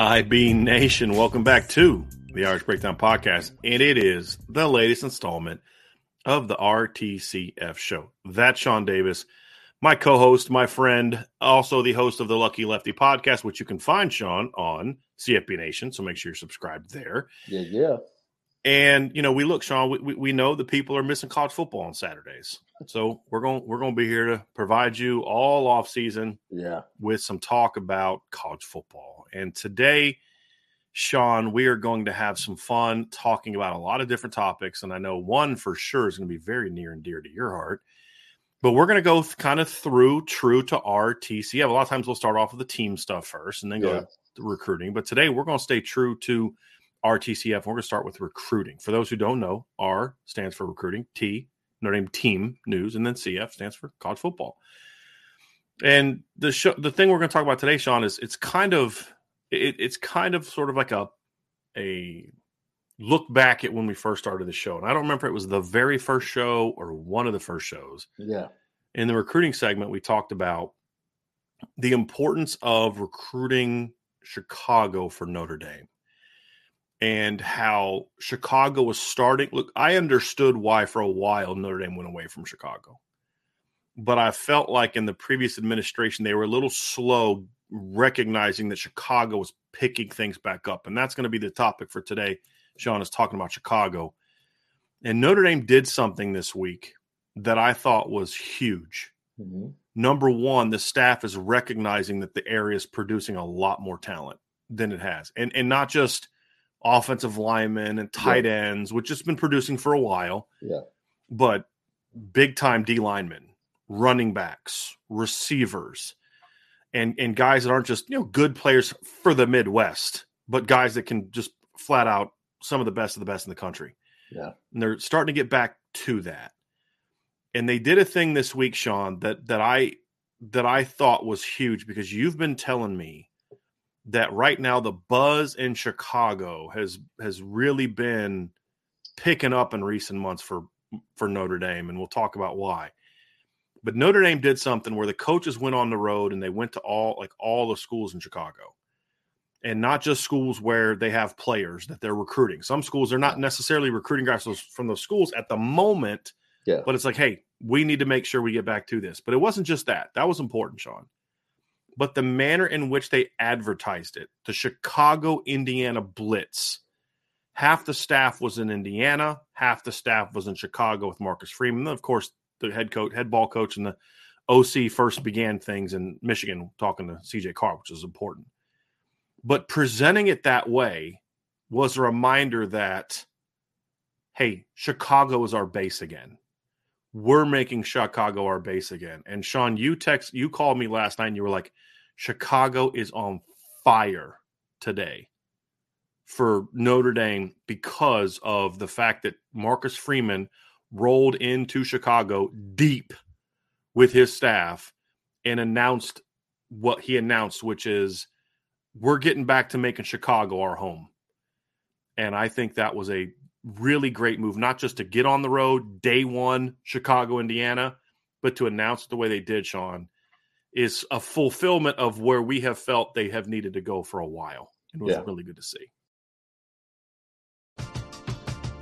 IB Nation, welcome back to the Irish Breakdown Podcast. And it is the latest installment of the RTCF show. That's Sean Davis, my co host, my friend, also the host of the Lucky Lefty podcast, which you can find, Sean, on CFB Nation. So make sure you're subscribed there. Yeah, yeah. And you know, we look, Sean. We, we know the people are missing college football on Saturdays, so we're going we're going to be here to provide you all off season, yeah, with some talk about college football. And today, Sean, we are going to have some fun talking about a lot of different topics, and I know one for sure is going to be very near and dear to your heart. But we're going to go kind of through true to our TCF. A lot of times we'll start off with the team stuff first, and then go Yeah. to recruiting. But today we're going to stay true to RTCF. We're going to start with recruiting. For those who don't know, R stands for recruiting, T, Notre Dame team news, and then CF stands for college football. And the show, the thing we're going to talk about today, Sean, is it's kind of it, it's kind of sort of like a a look back at when we first started the show. And I don't remember if it was the very first show or one of the first shows. yeah, In the recruiting segment, we talked about the importance of recruiting Chicago for Notre Dame and how Chicago was starting. Look, I understood why for a while Notre Dame went away from Chicago, but I felt like in the previous administration, they were a little slow recognizing that Chicago was picking things back up. And that's going to be the topic for today. Sean is talking about Chicago. And Notre Dame did something this week that I thought was huge Mhm. number one, the staff is recognizing that the area is producing a lot more talent than it has, and and not just offensive linemen and tight ends, which has been producing for a while, yeah, but big time D linemen, running backs, receivers, and and guys that aren't just you know good players for the Midwest, but guys that can just flat out some of the best of the best in the country. yeah, And they're starting to get back to that. And they did a thing this week, Sean, that that I that I thought was huge because you've been telling me that right now the buzz in Chicago has has really been picking up in recent months for for Notre Dame, and we'll talk about why. But Notre Dame did something where the coaches went on the road and they went to all like all the schools in Chicago. And not just schools where they have players that they're recruiting. Some schools are not necessarily recruiting guys from those schools at the moment, yeah, but it's like, hey, we need to make sure we get back to this. But it wasn't just that. That was important, Sean. But the manner in which they advertised it, the Chicago, Indiana Blitz, half the staff was in Indiana, half the staff was in Chicago with Marcus Freeman. Then, of course, the head coach, head ball coach, and the OC first began things in Michigan, talking to CJ Carr, which is important. But presenting it that way was a reminder that, hey, Chicago is our base again. We're making Chicago our base again. And Sean, you text, you called me last night and you were like, Chicago is on fire today for Notre Dame because of the fact that Marcus Freeman rolled into Chicago deep with his staff and announced what he announced, which is we're getting back to making Chicago our home. And I think that was a really great move, not just to get on the road day one, Chicago, Indiana, but to announce it the way they did, Sean, is a fulfillment of where we have felt they have needed to go for a while. It was yeah. really good to see.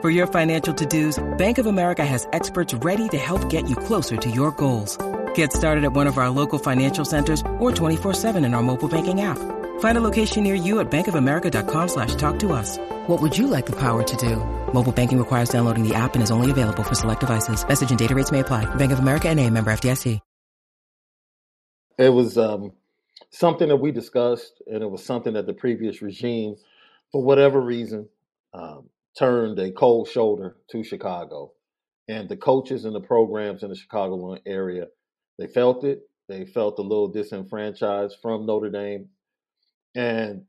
For your financial to-dos, Bank of America has experts ready to help get you closer to your goals. Get started at one of our local financial centers or 24-7 in our mobile banking app. Find a location near you at bankofamerica.com slash talk to us. What would you like the power to do? Mobile banking requires downloading the app and is only available for select devices. Message and data rates may apply. Bank of America and a member FDIC. It was um, something that we discussed and it was something that the previous regime, for whatever reason, um, turned a cold shoulder to Chicago. And the coaches and the programs in the Chicago area, they felt it. They felt a little disenfranchised from Notre Dame. And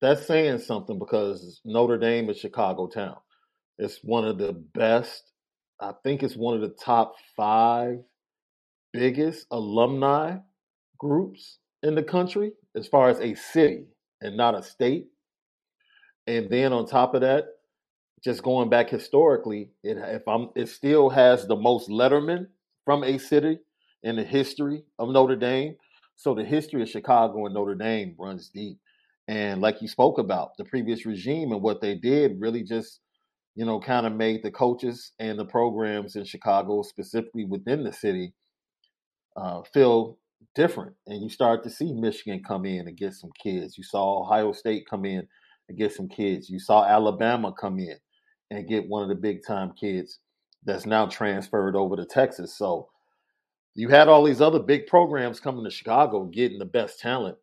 that's saying something because Notre Dame is Chicago town. It's one of the best, I think it's one of the top five biggest alumni groups in the country as far as a city and not a state. And then on top of that, just going back historically, it if I'm it still has the most letterman from a city in the history of Notre Dame. So the history of Chicago and Notre Dame runs deep. And like you spoke about, the previous regime and what they did really just, you know, kind of made the coaches and the programs in Chicago, specifically within the city, uh, feel different. And you start to see Michigan come in and get some kids. You saw Ohio State come in and get some kids. You saw Alabama come in and get one of the big time kids that's now transferred over to Texas. So you had all these other big programs coming to Chicago getting the best talent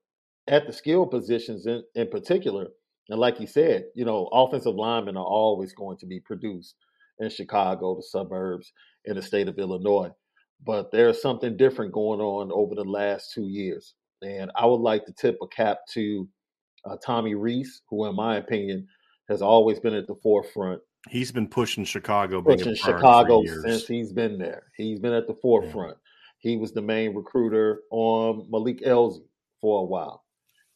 at the skill positions in, in particular. And like you said, you know, offensive linemen are always going to be produced in Chicago, the suburbs, in the state of Illinois. But there's something different going on over the last two years. And I would like to tip a cap to uh, Tommy Rees, who, in my opinion, has always been at the forefront He's been pushing Chicago, pushing Chicago since he's been there. He's been at the forefront. Yeah. He was the main recruiter on Malik Elzy for a while,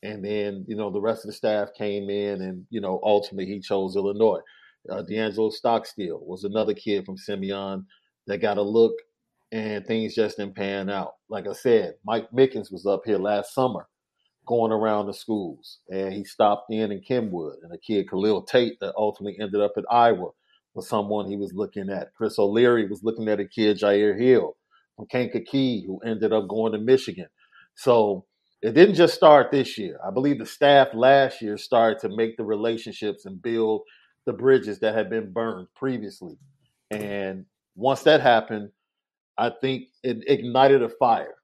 and then you know the rest of the staff came in, and you know ultimately he chose Illinois. Uh, D'Angelo Stockstill was another kid from Simeon that got a look, and things just didn't pan out. Like I said, Mike Mickens was up here last summer going around the schools. And he stopped in in Kenwood, and a kid, Khalil Tate, that ultimately ended up at Iowa, was someone he was looking at. Chris O'Leary was looking at a kid, Jyaire Hill from Kankakee, who ended up going to Michigan. So it didn't just start this year. I believe the staff last year started to make the relationships and build the bridges that had been burned previously. And once that happened, I think it ignited a fire,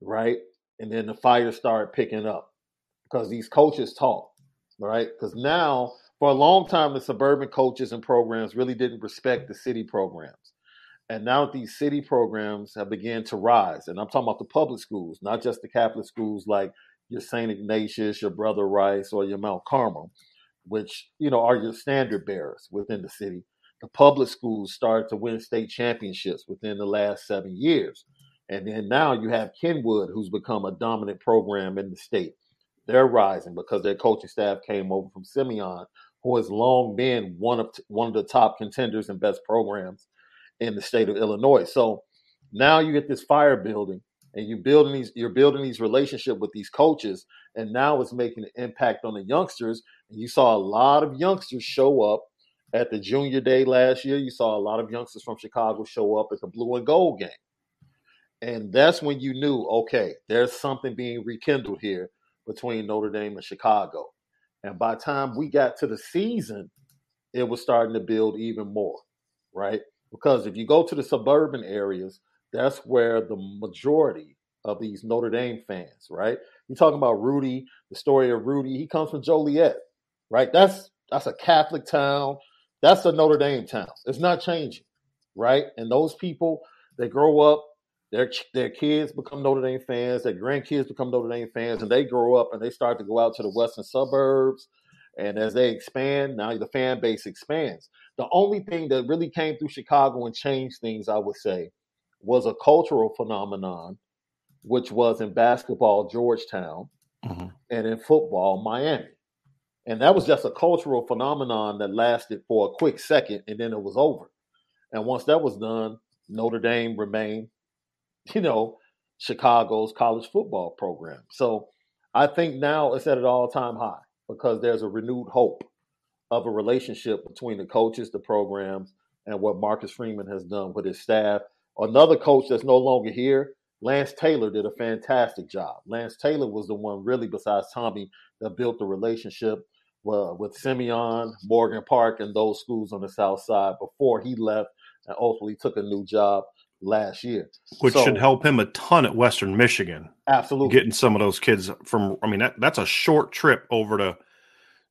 right? And then the fire started picking up because these coaches talk, right? Because now, for a long time, the suburban coaches and programs really didn't respect the city programs. And now these city programs have begun to rise, and I'm talking about the public schools, not just the Catholic schools like your St. Ignatius, your Brother Rice, or your Mount Carmel, which, you know, are your standard bearers within the city. The public schools started to win state championships within the last seven years. And then now you have Kenwood, who's become a dominant program in the state. They're rising because their coaching staff came over from Simeon, who has long been one of one of the top contenders and best programs in the state of Illinois. So now you get this fire building, and you building these you're building these relationship with these coaches, and now it's making an impact on the youngsters. And you saw a lot of youngsters show up at the junior day last year. You saw a lot of youngsters from Chicago show up at the blue and gold game. And that's when you knew, okay, there's something being rekindled here between Notre Dame and Chicago. And by the time we got to the season, it was starting to build even more, right? Because if you go to the suburban areas, that's where the majority of these Notre Dame fans, right? You're talking about Rudy, the story of Rudy. He comes from Joliet, right? That's that's a Catholic town. That's a Notre Dame town. It's not changing, right? And those people, they grow up their their kids become Notre Dame fans, their grandkids become Notre Dame fans, and they grow up and they start to go out to the western suburbs. And as they expand, now the fan base expands. The only thing that really came through Chicago and changed things, I would say, was a cultural phenomenon, which was in basketball, Georgetown, mm-hmm. and in football, Miami. And that was just a cultural phenomenon that lasted for a quick second and then it was over. And once that was done, Notre Dame remained you know, Chicago's college football program. So I think now it's at an all time high because there's a renewed hope of a relationship between the coaches, the programs, and what Marcus Freeman has done with his staff. Another coach that's no longer here, Lance Taylor, did a fantastic job. Lance Taylor was the one, really, besides Tommy, that built the relationship with Simeon, Morgan Park, and those schools on the South Side before he left and ultimately took a new job last year, which so, should help him a ton at Western Michigan. Absolutely, getting some of those kids from. I mean, that, that's a short trip over to.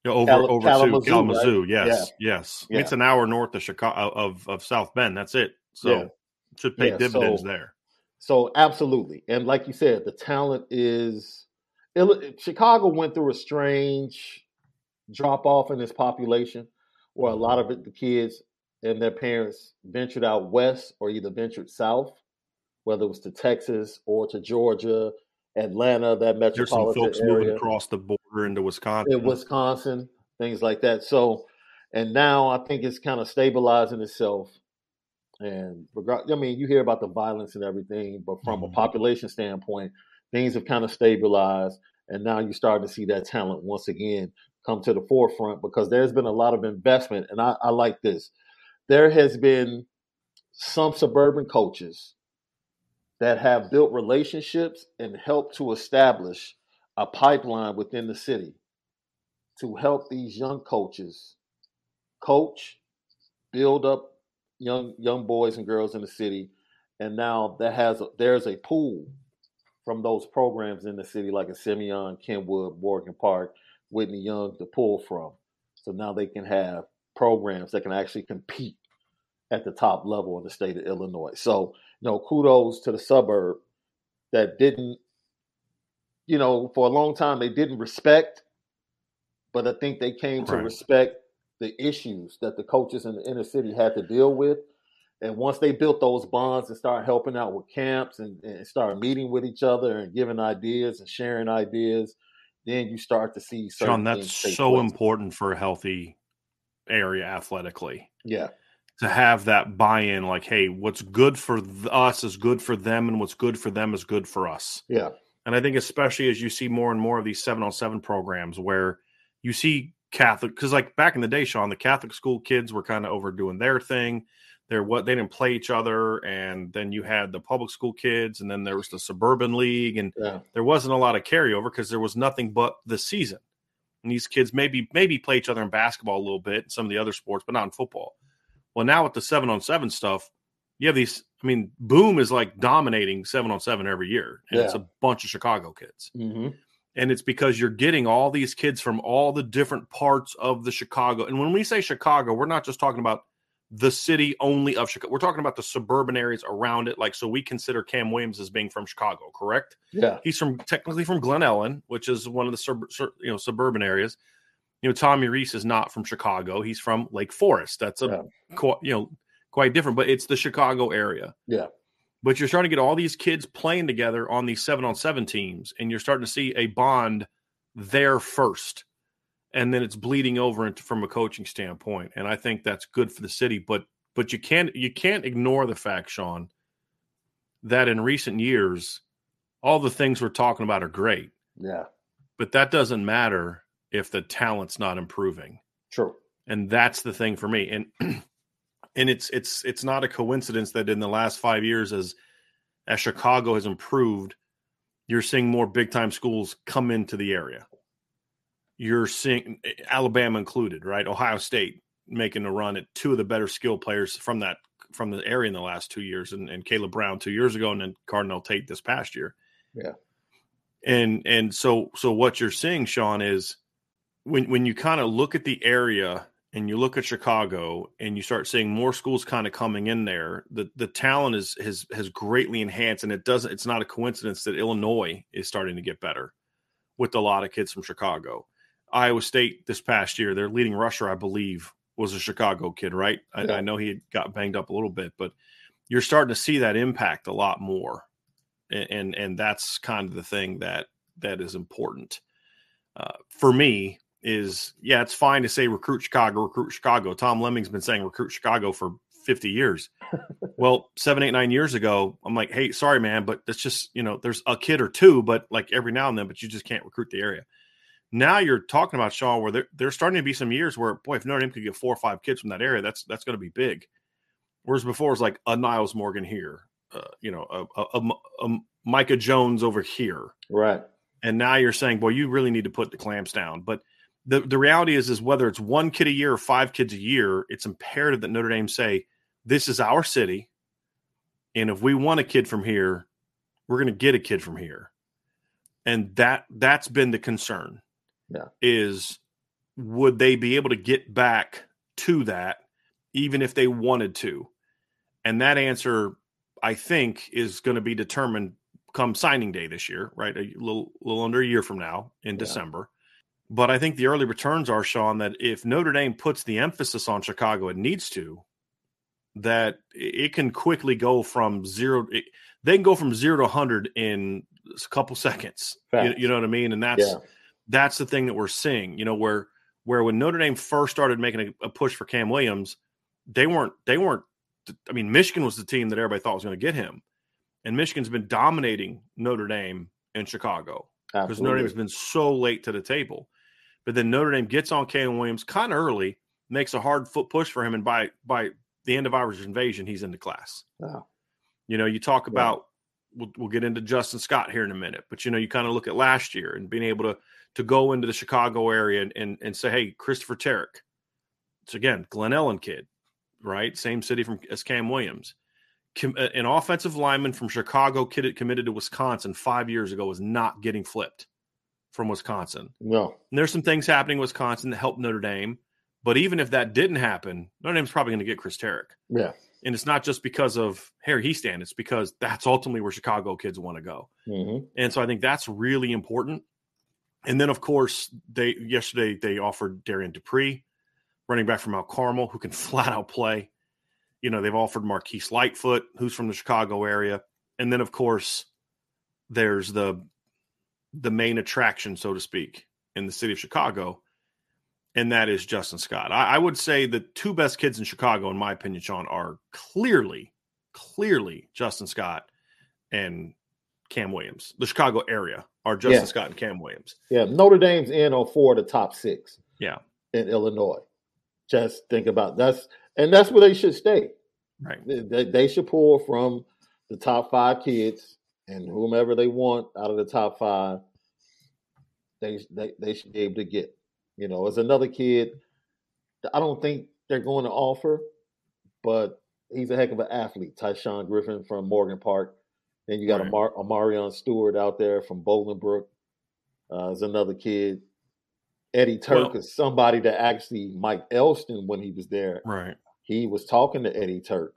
You know, over Cal- over Kalamazoo, to Kalamazoo, right? yes, yeah. yes. Yeah. It's an hour north of Chicago of, of South Bend. That's it. So yeah. should pay dividends so, there. So absolutely, and like you said, the talent is. Chicago went through a strange drop off in its population, where a mm-hmm. lot of it, the kids and their parents ventured out west or either ventured south, whether it was to Texas or to Georgia, Atlanta, that metropolitan There's some folks area. moving across the border into Wisconsin. In Wisconsin, things like that. So, and now I think it's kind of stabilizing itself. And I mean, you hear about the violence and everything, but from mm-hmm. a population standpoint, things have kind of stabilized. And now you're starting to see that talent once again come to the forefront because there's been a lot of investment. And I, I like this there has been some suburban coaches that have built relationships and helped to establish a pipeline within the city to help these young coaches coach, build up young young boys and girls in the city, and now that has there's a pool from those programs in the city like a Simeon, Kenwood, Morgan Park, Whitney Young to pull from. So now they can have programs that can actually compete at the top level in the state of Illinois. So, you know, kudos to the suburb that didn't, you know, for a long time they didn't respect, but I think they came to respect the issues that the coaches in the inner city had to deal with. And once they built those bonds and started helping out with camps and, and started meeting with each other and giving ideas and sharing ideas, then you start to see. Sean, that's so important for a healthy area athletically. Yeah to have that buy-in like hey what's good for us is good for them and what's good for them is good for us yeah and i think especially as you see more and more of these 707 programs where you see catholic because like back in the day sean the catholic school kids were kind of overdoing their thing they're what they didn't play each other and then you had the public school kids and then there was the suburban league and yeah. there wasn't a lot of carryover because there was nothing but the season and these kids maybe maybe play each other in basketball a little bit some of the other sports but not in football well, now with the seven on seven stuff, you have these. I mean, Boom is like dominating seven on seven every year, and yeah. it's a bunch of Chicago kids. Mm-hmm. And it's because you're getting all these kids from all the different parts of the Chicago. And when we say Chicago, we're not just talking about the city only of Chicago. We're talking about the suburban areas around it. Like, so we consider Cam Williams as being from Chicago, correct? Yeah. He's from technically from Glen Ellyn, which is one of the sub, you know suburban areas you know, Tommy Rees is not from Chicago. He's from Lake Forest. That's a yeah. you know quite different, but it's the Chicago area. Yeah. But you're starting to get all these kids playing together on these seven on seven teams, and you're starting to see a bond there first. And then it's bleeding over into, from a coaching standpoint. And I think that's good for the city. But but you can't you can't ignore the fact, Sean, that in recent years, all the things we're talking about are great. Yeah. But that doesn't matter if the talent's not improving. True. And that's the thing for me. And and it's it's it's not a coincidence that in the last five years as as Chicago has improved, you're seeing more big time schools come into the area. You're seeing eh, Alabama included, right? Ohio State making a run at two of the better skill players from that from the area in the last two years, and, and Kaleb Brown two years ago, and then Carnell Tate this past year. Yeah. And and so so what you're seeing, Sean, is when when you kind of look at the area and you look at Chicago and you start seeing more schools kind of coming in there, the the talent is has has greatly enhanced, and it doesn't. It's not a coincidence that Illinois is starting to get better with a lot of kids from Chicago. Iowa State this past year, their leading rusher, I believe, was a Chicago kid, right? I, yeah. I know he got banged up a little bit, but you're starting to see that impact a lot more, and and, and that's kind of the thing that that is important uh, for me. Is yeah, it's fine to say recruit Chicago, recruit Chicago. Tom Lemming's been saying recruit Chicago for 50 years. well, seven, eight, nine years ago, I'm like, hey, sorry, man, but it's just, you know, there's a kid or two, but like every now and then, but you just can't recruit the area. Now you're talking about Shaw, where there, there's starting to be some years where, boy, if Notre Dame could get four or five kids from that area, that's that's going to be big. Whereas before it's like a Niles Morgan here, uh, you know, a, a, a, a, Micah Jones over here, right? And now you're saying, boy, you really need to put the clamps down. But the the reality is, is whether it's one kid a year or five kids a year, it's imperative that Notre Dame say, this is our city, and if we want a kid from here, we're going to get a kid from here, and that that's been the concern yeah. is would they be able to get back to that even if they wanted to? And that answer, I think, is going to be determined come signing day this year, right? A little, little under a year from now in yeah. December. But I think the early returns are, Sean, that if Notre Dame puts the emphasis on Chicago, it needs to, that it can quickly go from zero. It, they can go from zero to 100 in a couple seconds. You, you, know what I mean? And that's yeah that's the thing that we're seeing. You know, where where when Notre Dame first started making a, a push for Cam Williams, they weren't they weren't. I mean, Michigan was the team that everybody thought was going to get him, and Michigan's been dominating Notre Dame in Chicago because Notre Dame has been so late to the table. But then Notre Dame gets on Cam Williams kind of early, makes a hard foot push for him, and by by the end of Irish invasion, he's in the class. Wow. You know, you talk about we'll, we'll get into Justin Scott here in a minute, but you know, you kind of look at last year and being able to to go into the Chicago area and, and, and say, hey, Christopher Terek. It's again, Glen Ellyn kid, right? Same city from as Cam Williams. Com, uh, an offensive lineman from Chicago kid committed to Wisconsin five years ago was not getting flipped from Wisconsin. No. And there's some things happening in Wisconsin that help Notre Dame. But even if that didn't happen, Notre Dame's probably going to get Chris Terek. Yeah. And it's not just because of Harry Hiestand, it's because that's ultimately where Chicago kids want to go. Mm-hmm. And so I think that's really important. And then, of course, they yesterday they offered Darrion Dupree, running back from Mount Carmel, who can flat out play. You know, they've offered Marquise Lightfoot, who's from the Chicago area, and then, of course, there's the the main attraction, so to speak, in the city of Chicago, and that is Justin Scott. I, I would say the two best kids in Chicago, in my opinion, Sean, are clearly, clearly Justin Scott and Cam Williams. The Chicago area are Justin yeah. Scott and Cam Williams. Yeah, Notre Dame's in on four of the top six. Yeah, in Illinois. Just think about that's and that's where they should stay. Right. They, they should pull from the top five kids and whomever they want out of the top five. They they they should be able to get. You know, as another kid, I don't think they're going to offer, but he's a heck of an athlete. Tyshawn Griffin from Morgan Park then you got right. Amar- Amarion Stewart out there from Bolingbrook. Uh, there's another kid. Eddie Tuerk well, is somebody that actually Mike Elston when he was there. Right. He was talking to Eddie Tuerk.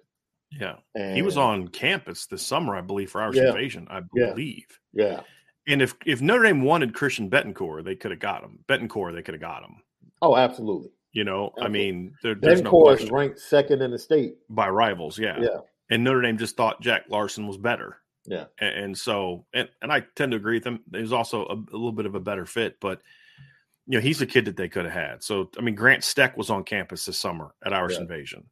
Yeah. And, he was on campus this summer, I believe, for Irish yeah, Invasion, I believe. Yeah. yeah. And if if Notre Dame wanted Christian Bentancur, they could have got him. Bentancur, they could have got him. Oh, absolutely. You know, absolutely. I mean, there, there's Bentancur no is ranked second in the state by rivals. Yeah. Yeah. and Notre Dame just thought Jack Larsen was better. Yeah. And, and so, and, and I tend to agree with him. There's also a, a, little bit of a better fit, but you know, he's a kid that they could have had. So, I mean, Grant Steck was on campus this summer at Irish yeah. Invasion.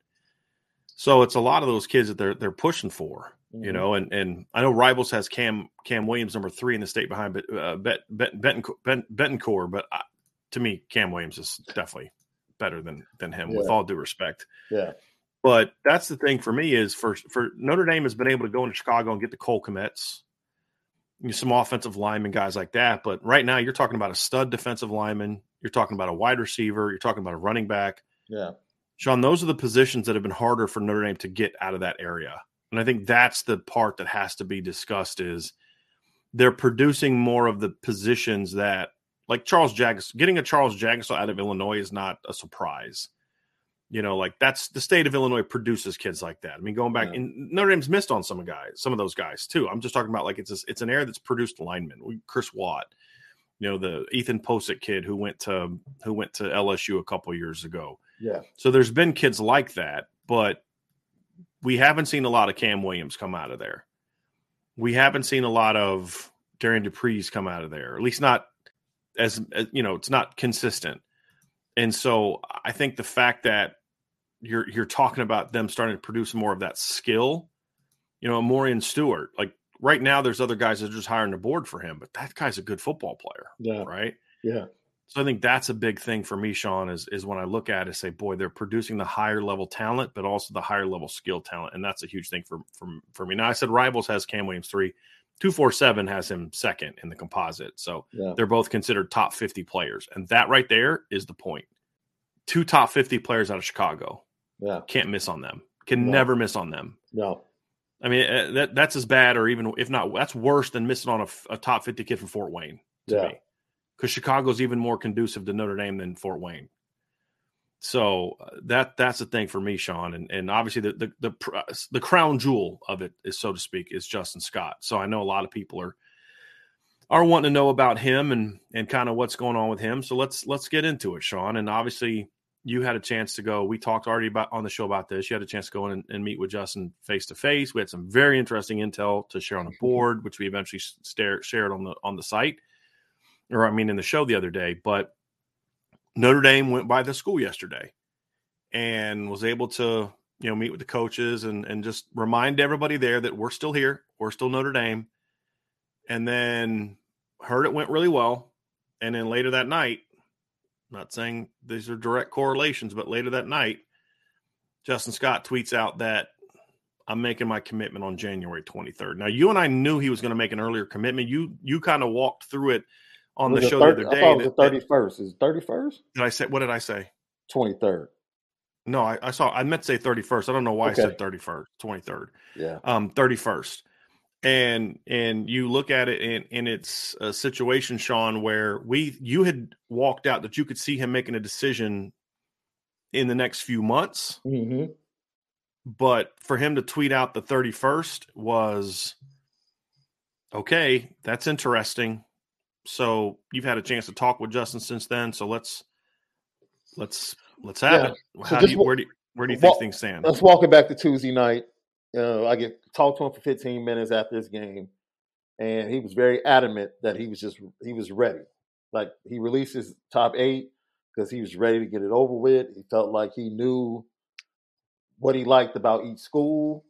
So it's a lot of those kids that they're they're pushing for, mm-hmm. you know. And and I know Rivals has Cam Cam Williams number three in the state behind uh, Bet, Bet, Bentancur, Bentancur, but I, to me, Cam Williams is definitely better than than him. Yeah. With all due respect, yeah. But that's the thing for me is for for Notre Dame has been able to go into Chicago and get the Cole commits, you know, some offensive linemen, guys like that. But right now, you're talking about a stud defensive lineman. You're talking about a wide receiver. You're talking about a running back. Yeah. Sean, those are the positions that have been harder for Notre Dame to get out of that area. And I think that's the part that has to be discussed is they're producing more of the positions that like Charles Jagges getting a Charles Jagusah out of Illinois is not a surprise. You know, like that's the state of Illinois produces kids like that. I mean, going back, yeah. and Notre Dame's missed on some guys, some of those guys too. I'm just talking about like it's a, it's an area that's produced linemen. Chris Watt, you know, the Ethan Pocic kid who went to who went to LSU a couple years ago. Yeah. So there's been kids like that, but we haven't seen a lot of Cam Williams come out of there. We haven't seen a lot of Darrion Dupree's come out of there, at least not as, as you know, it's not consistent. And so I think the fact that you're you're talking about them starting to produce more of that skill, you know, Morian Stewart, like right now there's other guys that are just hiring the board for him, but that guy's a good football player. Yeah. Right. Yeah. So I think that's a big thing for me, Sean, is is when I look at it, say, boy, they're producing the higher level talent, but also the higher level skill talent, and that's a huge thing for for, for me. Now I said Rivals has Cam Williams three, two four seven has him second in the composite, so yeah. they're both considered top fifty players, and that right there is the point. Two top fifty players out of Chicago, yeah, can't miss on them, can no. never miss on them. No, I mean eh, that that's as bad, or even if not, that's worse than missing on a, a top fifty kid from Fort Wayne. yeah. Me because Chicago's even more conducive to Notre Dame than Fort Wayne. So uh, that that's the thing for me, Sean, and and obviously the the the, uh, the crown jewel of it is so to speak is Justin Scott. So I know a lot of people are are wanting to know about him and and kind of what's going on with him. So let's let's get into it, Sean. And obviously you had a chance to go. We talked already about on the show about this. You had a chance to go in and, and meet with Justin face to face. We had some very interesting intel to share on the mm-hmm. board, which we eventually stare, shared on the on the site or I mean in the show the other day, but Notre Dame went by the school yesterday and was able to, you know, meet with the coaches and and just remind everybody there that we're still here, we're still Notre Dame. And then heard it went really well. And then later that night, not saying these are direct correlations, but later that night, Justin Scott tweets out that I'm making my commitment on January 23rd. Now, you and I knew he was going to make an earlier commitment. You you kind of walked through it on the show 30, the other day. I thought it was the thirty first. Is thirty first? Did I say what did I say? Twenty third. No, I, I, saw I meant to say thirty first. I don't know why okay. I said thirty first, twenty third. Yeah. Um, thirty first. And and you look at it and, and it's a situation, Sean, where we you had walked out that you could see him making a decision in the next few months. Mm-hmm. But for him to tweet out the 31st was okay, that's interesting. So you've had a chance to talk with Justin since then. So let's let's let's have yeah. it. How so do you, where do you, where do you think things stand? Let's walk it back to Tuesday night. Uh, I get talked to him for 15 minutes after this game, and he was very adamant that he was just he was ready. Like he released his top eight because he was ready to get it over with. He felt like he knew what he liked about each school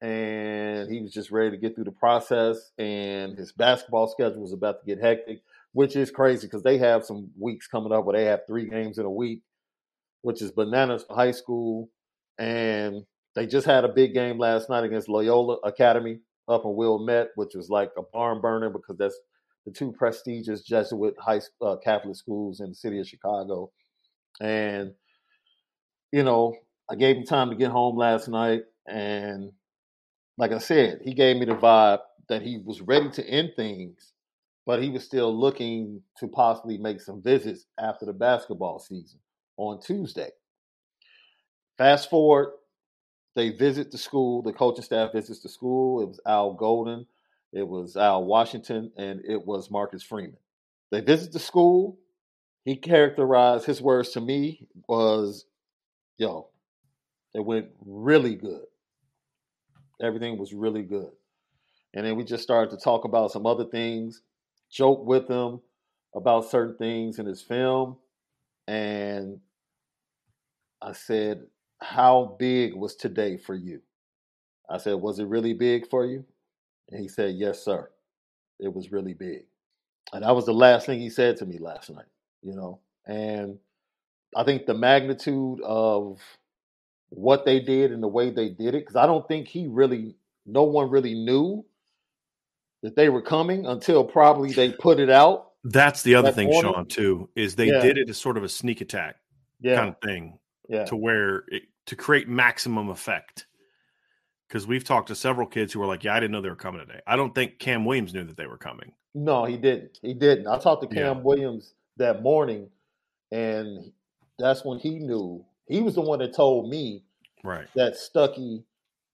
and he was just ready to get through the process. And his basketball schedule was about to get hectic, which is crazy because they have some weeks coming up where they have three games in a week, which is bananas for high school. And they just had a big game last night against Loyola Academy up in Wilmette, which was like a barn burner because that's the two prestigious Jesuit high uh, Catholic schools in the city of Chicago. And you know, I gave him time to get home last night, and like I said, he gave me the vibe that he was ready to end things, but he was still looking to possibly make some visits after the basketball season on Tuesday. Fast forward, they visit the school, the coaching staff visits the school. It was Al Golden, it was Al Washington, and it was Marcus Freeman. They visit the school. He characterized his words to me was, yo, it went really good Everything was really good. And then we just started to talk about some other things, joke with him about certain things in his film. And I said, How big was today for you? I said, Was it really big for you? And he said, Yes, sir. It was really big. And that was the last thing he said to me last night, you know. And I think the magnitude of what they did and the way they did it, because I don't think he really, no one really knew that they were coming until probably they put it out. That's the other that thing, morning. Sean, too, is they yeah. did it as sort of a sneak attack yeah. kind of thing. Yeah. To where it, to create maximum effect. Because we've talked to several kids who were like, Yeah, I didn't know they were coming today. I don't think Cam Williams knew that they were coming. No, he didn't. He didn't. I talked to Cam yeah. Williams that morning, and that's when he knew. He was the one that told me right that Stuckey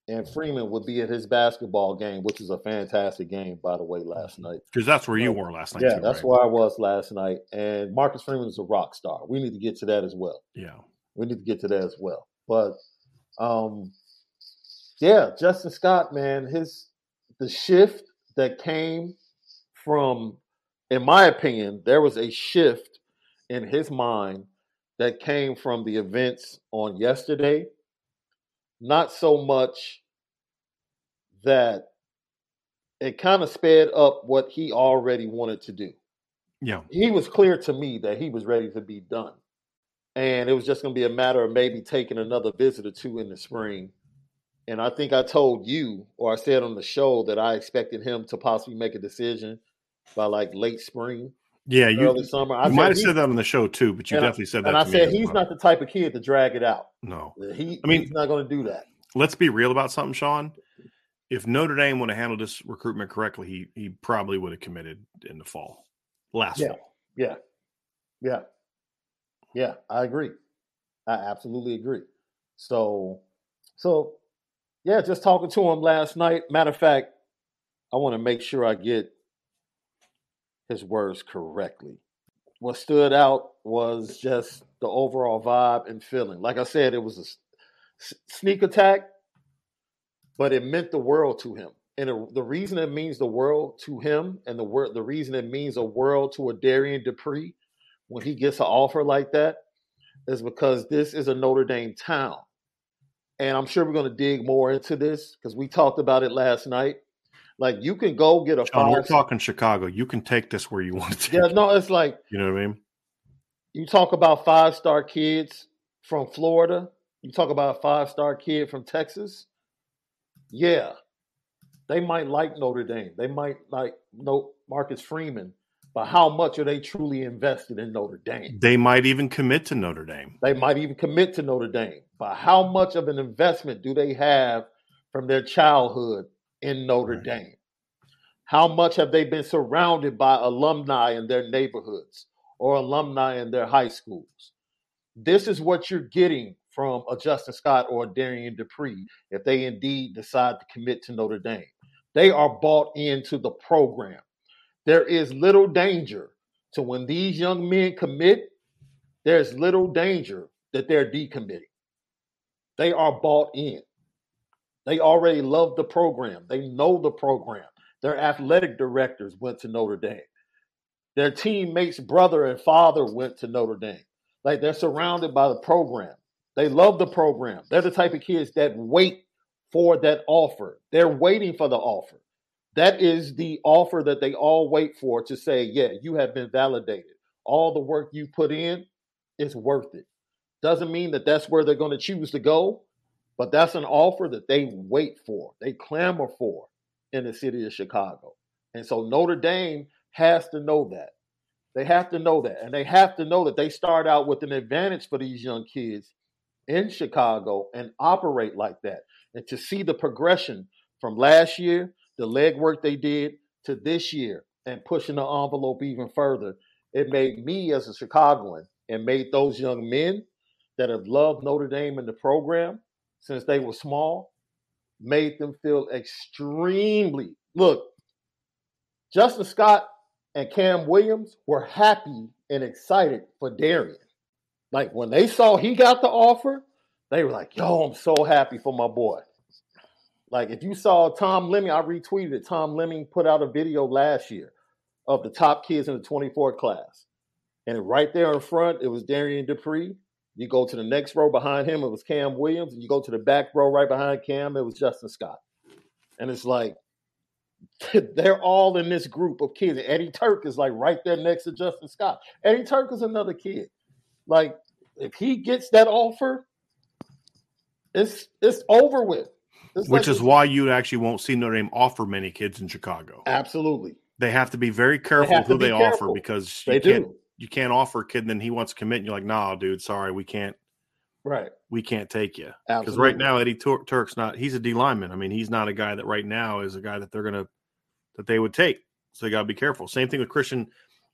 and Freeman would be at his basketball game, which is a fantastic game, by the way, last mm-hmm. night. Because that's where you were last night. Yeah, too, that's right? where I was last night. And Marcus Freeman is a rock star. We need to get to that as well. Yeah, we need to get to that as well. But, um, yeah, Justin Scott, man, his the shift that came from, in my opinion, there was a shift in his mind that came from the events on yesterday. Not so much that it kind of sped up what he already wanted to do. Yeah. He was clear to me that he was ready to be done. And it was just going to be a matter of maybe taking another visit or two in the spring. And I think I told you, or I said on the show, that I expected him to possibly make a decision by like late spring. Yeah, you early summer. I you might have said that on the show too, but you definitely said that. And I said he's not the type of kid to drag it out. No, he. I mean, he's not going to do that. Let's be real about something, Sean. If Notre Dame would have handled this recruitment correctly, he he probably would have committed in the fall, last yeah, fall. Yeah, yeah, yeah. I agree. I absolutely agree. So, so yeah, just talking to him last night. Matter of fact, I want to make sure I get his words correctly. What stood out was just the overall vibe and feeling. Like I said, it was a sneak attack, but it meant the world to him. And the reason it means the world to him, and the word the reason it means a world to a Darrion Dupree when he gets an offer like that, is because this is a Notre Dame town. And I'm sure we're going to dig more into this because we talked about it last night. Like you can go get a. John, we're talking Chicago. You can take this where you want to. Yeah, no, it's like you know what I mean. You talk about five star kids from Florida. You talk about a five star kid from Texas. Yeah, they might like Notre Dame. They might like no Marcus Freeman, but how much are they truly invested in Notre Dame? They might even commit to Notre Dame. They might even commit to Notre Dame. But how much of an investment do they have from their childhood in Notre right. Dame? How much have they been surrounded by alumni in their neighborhoods or alumni in their high schools? This is what you're getting from a Justin Scott or a Darrion Dupree if they indeed decide to commit to Notre Dame. They are bought into the program. There is little danger to when these young men commit, there's little danger that they're decommitting. They are bought in. They already love the program. They know the program. Their athletic directors went to Notre Dame. Their teammates' brother and father went to Notre Dame. Like they're surrounded by the program. They love the program. They're the type of kids that wait for that offer. They're waiting for the offer. That is the offer that they all wait for to say, yeah, you have been validated. All the work you put in is worth it. Doesn't mean that that's where they're going to choose to go, but that's an offer that they wait for, they clamor for in the city of Chicago. And so Notre Dame has to know that. They have to know that. And they have to know that they start out with an advantage for these young kids in Chicago and operate like that. And to see the progression from last year, the legwork they did to this year and pushing the envelope even further, it made me as a Chicagoan and made those young men that have loved Notre Dame and the program since they were small, made them feel extremely. Look, Justin Scott and Cam Williams were happy and excited for Darrion. Like when they saw he got the offer, they were like, yo, I'm so happy for my boy. Like if you saw Tom Lemming, I retweeted it. Tom Lemming put out a video last year of the top kids in the 24 class. And right there in front, it was Darrion Dupree. You go to the next row behind him, it was Cam Williams. And you go to the back row right behind Cam, it was Justin Scott. And it's like, they're all in this group of kids. Eddie Tuerk is like right there next to Justin Scott. Eddie Tuerk is another kid. Like, if he gets that offer, it's it's over with. It's Which like- is why you actually won't see Notre Dame offer many kids in Chicago. absolutely They have to be very careful to who they offer careful. because they you can't do. you can't offer a kid and then he wants to commit and you're like, nah, dude, sorry, we can't Right. we can't take you. Because right now Eddie Tur- Tuerk's not he's a D lineman. I mean, he's not a guy that right now is a guy that they're gonna that they would take. So they gotta be careful. Same thing with Christian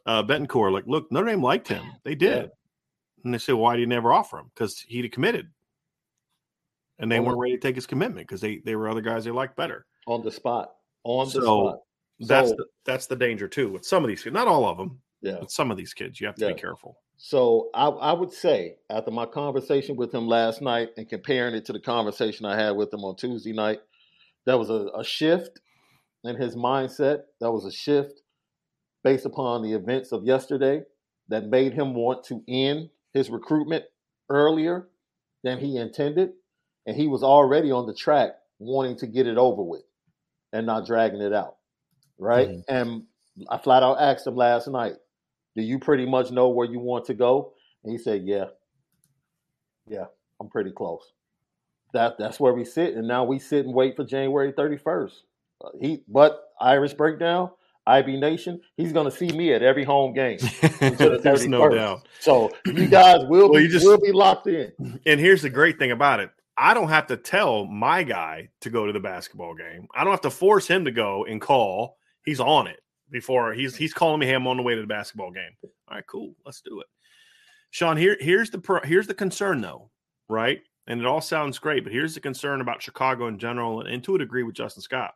uh Bentancur. Like, look, Notre Dame liked him. They did. Yeah. And they said, why do you never offer him? Because he'd have committed. And they weren't ready to take his commitment because they, they were other guys they liked better. on the spot. On the So, spot. That's So- the, that's the danger too with some of these kids. Not all of them, Yeah. but some of these kids. You have to Yeah. be careful. So I, I would say after my conversation with him last night and comparing it to the conversation I had with him on Tuesday night, there was a, a shift in his mindset. That was a shift based upon the events of yesterday that made him want to end his recruitment earlier than he intended. And he was already on the track wanting to get it over with and not dragging it out. Right. Mhm. And I flat out asked him last night, do you pretty much know where you want to go? And he said, Yeah. Yeah, I'm pretty close. That that's where we sit, and now we sit and wait for January 31st. Uh, he, but Irish breakdown, IB Nation, he's going to see me at every home game. the There's no doubt. So you guys will Well, be, just- will be locked in. And here's the great thing about it. I don't have to tell my guy to go to the basketball game. I don't have to force him to go and call. He's on it before he's he's calling me. Hey, I'm on the way to the basketball game. All right, cool. Let's do it. Sean, here here's the pro, here's the concern though, right? And it all sounds great, but here's the concern about Chicago in general, and to a degree with Justin Scott.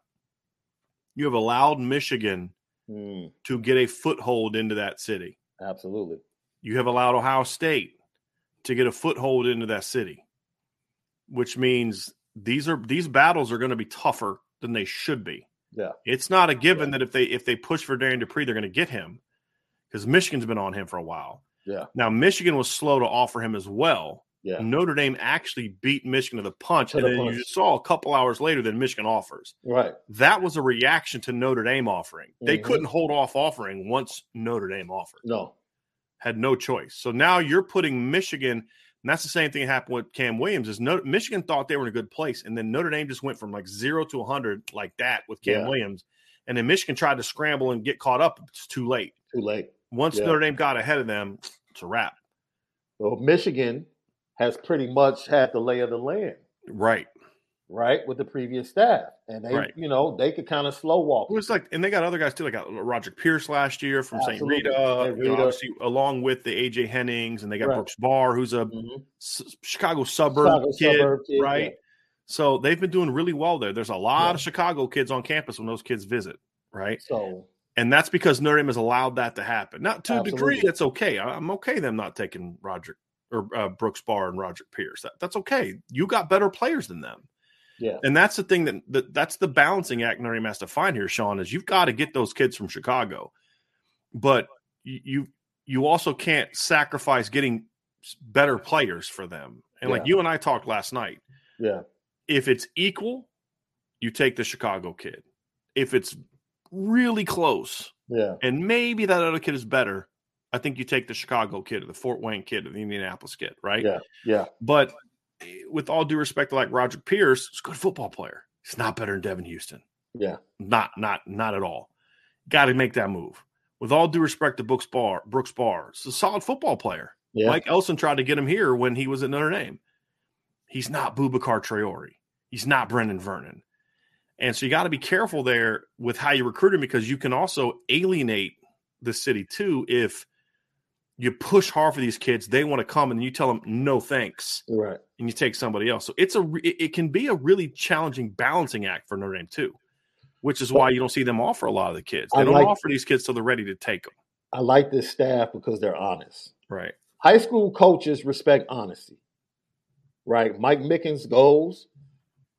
You have allowed Michigan Mm, to get a foothold into that city. absolutely. you have allowed Ohio State to get a foothold into that city, which means these are these battles are going to be tougher than they should be. Yeah. It's not a given that if they if they push for Darrion Dupree, they're going to get him because Michigan's been on him for a while. Yeah. Now Michigan was slow to offer him as well. Yeah. Notre Dame actually beat Michigan to the punch, To and the then punch. you saw a couple hours later that Michigan offers. Right. That was a reaction to Notre Dame offering. They Mhm. couldn't hold off offering once Notre Dame offered No. had no choice. So now you're putting Michigan, and that's the same thing that happened with Cam Williams. Is no, Michigan thought they were in a good place, and then Notre Dame just went from like zero to 100 like that with Cam Yeah. Williams, and then Michigan tried to scramble and get caught up. It's too late. Too late. Once Yeah. Notre Dame got ahead of them, it's a wrap. Well, Michigan has pretty much had the lay of the land. Right. Right, with the previous staff, and they, Right. you know, they could kind of slow walk. It was like, and they got other guys too, like uh, Roger Pierce last year from St. Absolutely. Rita, Rita. obviously along with the AJ Hennings, and they got Right. Brooks Bahr, who's a Mhm. s- Chicago suburb Chicago kid, suburb kid, right? yeah. So they've been doing really well there. There's a lot Yeah. of Chicago kids on campus when those kids visit, right? So And that's because Notre Dame has allowed that to happen. Not to a degree, Absolutely. that's okay. I'm okay them not taking Roger or uh, Brooks Bahr and Roger Pierce. That, that's okay. You got better players than them. Yeah, And that's the thing that, that that's the balancing act Notre Dame has to find here, Sean, is you've got to get those kids from Chicago, but you you, also can't sacrifice getting better players for them. And like you and I talked last night, yeah, if it's equal, you take the Chicago kid. If it's really close, yeah, and maybe that other kid is better, I think you take the Chicago kid or the Fort Wayne kid or the Indianapolis kid, right? Yeah. yeah, But with all due respect to like Roger Pierce, he's a good football player. He's not better than Devin Houston. yeah, Not, not, not at all. Got to make that move. With all due respect to Brooks Bahr, Brooks Bahr, he's a solid football player. yeah. Mike Elston tried to get him here when he was at Notre Dame. He's not Boubacar Traore. He's not Brenan Vernon. And so you got to be careful there with how you recruit him because you can also alienate the city too if you push hard for these kids. They want to come and you tell them no thanks, right. and you take somebody else. So it's a it can be a really challenging balancing act for Notre Dame too, which is why you don't see them offer a lot of the kids. They I don't like- offer these kids till they're ready to take them. I like this staff because they're honest. Right. High school coaches respect honesty, right? Mike Mickens goes,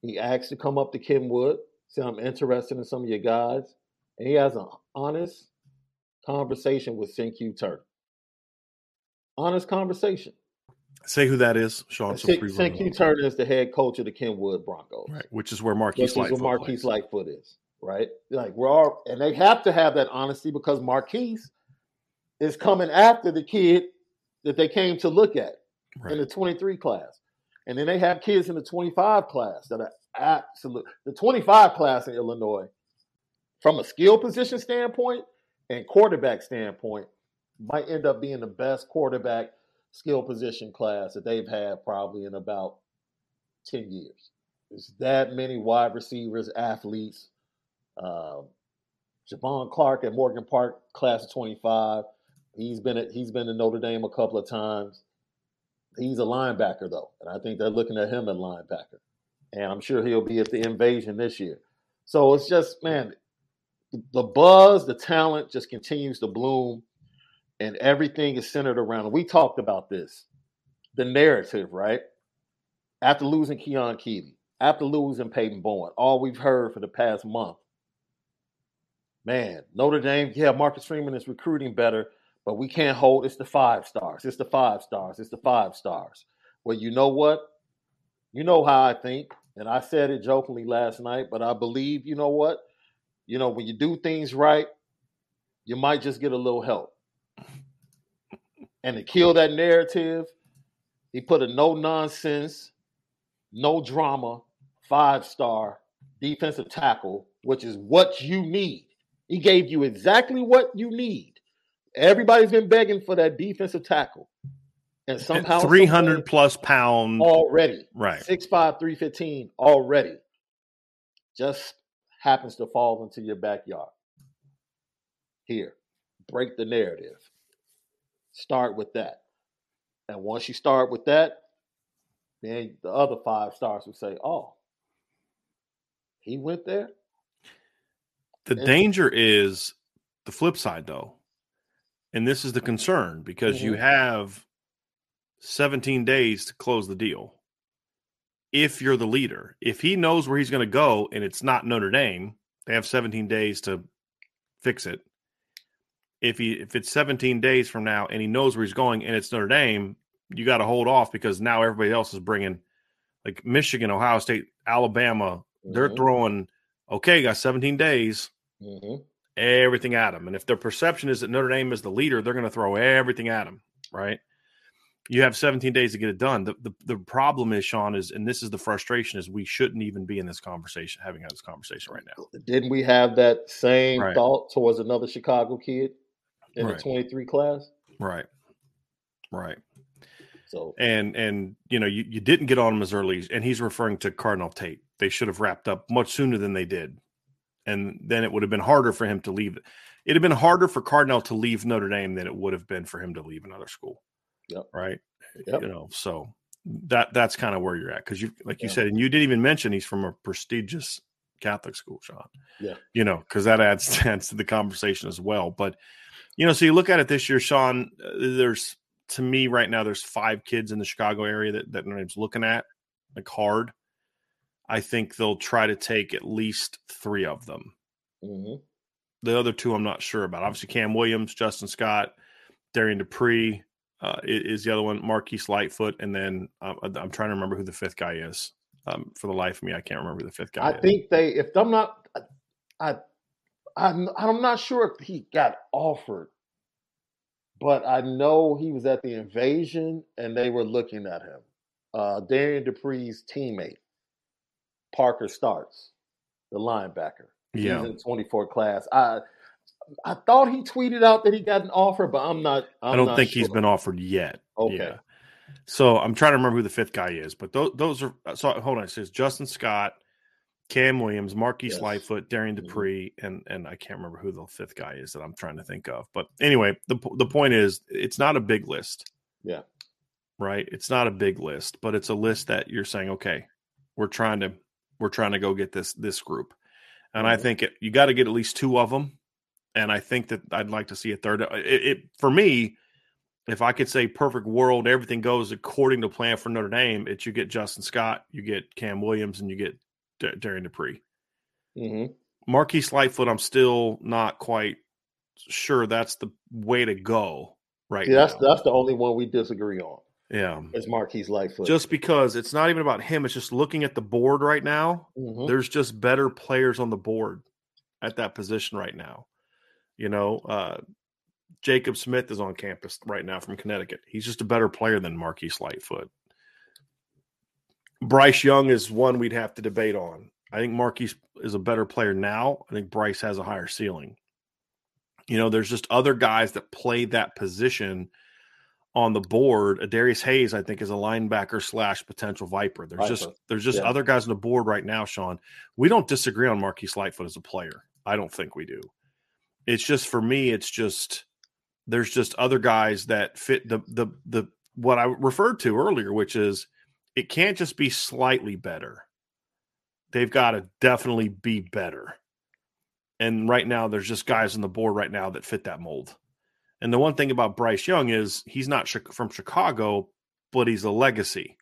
He asked to come up to Kenwood, say I'm interested in some of your guys. And he has an honest conversation with Sencure Turner. Honest conversation. Say who that is, Sean. So Sencure Turner is the head coach of the Kenwood Broncos. Right, which is where Marquise Lightfoot is where Marquise Lightfoot is, right? Like we're all and they have to have that honesty because Marquise is coming after the kid that they came to look at right. in the 23 class. And then they have kids in the 25 class that are absolute the 25 class in Illinois, from a skill position standpoint and quarterback standpoint, might end up being the best quarterback skill position class that they've had probably in about 10 years. There's that many wide receivers, athletes. Uh, Javon Clark at Morgan Park, class of 25. He's been at, he's been to Notre Dame a couple of times. He's a linebacker though, and I think they're looking at him at linebacker. And I'm sure he'll be at the invasion this year. So it's just man, the buzz, the talent just continues to bloom, and everything is centered around. We talked about this, the narrative, right? After losing Keon Keeley, after losing Peyton Bowen, all we've heard for the past month. Man, Notre Dame, yeah, Marcus Freeman is recruiting better, but we can't hold. It's the five stars. It's the five stars. It's the five stars. Well, you know what? You know how I think, and I said it jokingly last night, but I believe. You know what? You know when you do things right, you might just get a little help. And to kill that narrative, he put a no nonsense, no drama, five star defensive tackle, which is what you need. He gave you exactly what you need Everybody's been begging for that defensive tackle. And somehow 300 plus pound already. Right. 6'5, 315 already. Just happens to fall into your backyard. Here. Break the narrative. Start with that. And once you start with that, then the other five stars will say, Oh, he went there. The and danger is the flip side, though and this is the concern because mm-hmm. you have 17 days to close the deal. If you're the leader, if he knows where he's going to go and it's not Notre Dame, they have 17 days to fix it. If he if it's 17 days from now and he knows where he's going and it's Notre Dame, you got to hold off because now everybody else is bringing like Michigan, Ohio State, Alabama. Mm-hmm. They're throwing okay, got 17 days. Mm-hmm everything at them. And if their perception is that Notre Dame is the leader, they're going to throw everything at them, right? You have 17 days to get it done. The, the, the problem is, Sean, is and this is the frustration is we shouldn't even be in this conversation, having this conversation right now. Didn't we have that same right. thought towards another Chicago kid in right. the 23 class? Right. Right. So and and you know you, you didn't get on him as early, and he's referring to Carnell Tate. They should have wrapped up much sooner than they did and then it would have been harder for him to leave. It'd have been harder for Carnell to leave Notre Dame than it would have been for him to leave another school. Yep. Right. Yep. You know, so that that's kind of where you're at because you, like you said, and you didn't even mention he's from a prestigious Catholic school, Sean. Yeah. You know, because that adds adds to the conversation as well. But you know, so you look at it this year, Sean. Uh, there's to me right now, there's five kids in the Chicago area that that Notre Dame's looking at like hard. I think they'll try to take at least three of them. Mm-hmm. The other two, I'm not sure about. Obviously, Cam Williams, Justin Scott, Darrion Dupree uh, is the other one, Marquise Lightfoot, and then uh, I'm trying to remember who the fifth guy is. Um, for the life of me, I can't remember the fifth guy. I is. think they, if I'm not, I, I, I'm not sure if he got offered, but I know he was at the invasion and they were looking at him. Uh, Darrion Dupree's teammate. Parker Starks, the linebacker. Yeah. He's in 24 class. I I thought he tweeted out that he got an offer, but I'm not. I'm I do not not think sure. he's been offered yet. Okay. Yeah. So I'm trying to remember who the fifth guy is, but those those are so hold on. It says Justin Scott, Cam Williams, Marquise yes. Lightfoot, Darrion mm-hmm. Dupree, mm-hmm. and and I can't remember who the fifth guy is that I'm trying to think of. But anyway, the the point is, it's not a big list. Yeah. Right. It's not a big list, but it's a list that you're saying, okay, we're trying to we're trying to go get this this group, and I think it, you got to get at least two of them. And I think that I'd like to see a third. It, it for me, if I could say perfect world, everything goes according to plan for Notre Dame. It's you get Justin Scott, you get Cam Williams, and you get D- Darrion Dupree. Mm-hmm. Marquise Lightfoot, I'm still not quite sure that's the way to go right See, that's now. that's the only one we disagree on. yeah. Is Marquise Lightfoot. Just because it's not even about him, it's just looking at the board right now. Mhm. There's just better players on the board at that position right now. You know, uh, Jacob Smith is on campus right now from Connecticut. He's just a better player than Marquise Lightfoot. Bryce Young is one we'd have to debate on. I think Marquise is a better player now. I think Bryce has a higher ceiling. You know, there's just other guys that play that position on the board. Darius Hayes, I think, is a linebacker slash potential Viper. There's just there's just Yeah. other guys on the board right now, Sean. We don't disagree on Marquise Lightfoot as a player. I don't think we do. It's just for me, it's just there's just other guys that fit the the the what I referred to earlier, which is it can't just be slightly better. They've got to definitely be better. And right now, there's just guys on the board right now that fit that mold. And the one thing about Bryce Young is he's not from Chicago, but he's a legacy.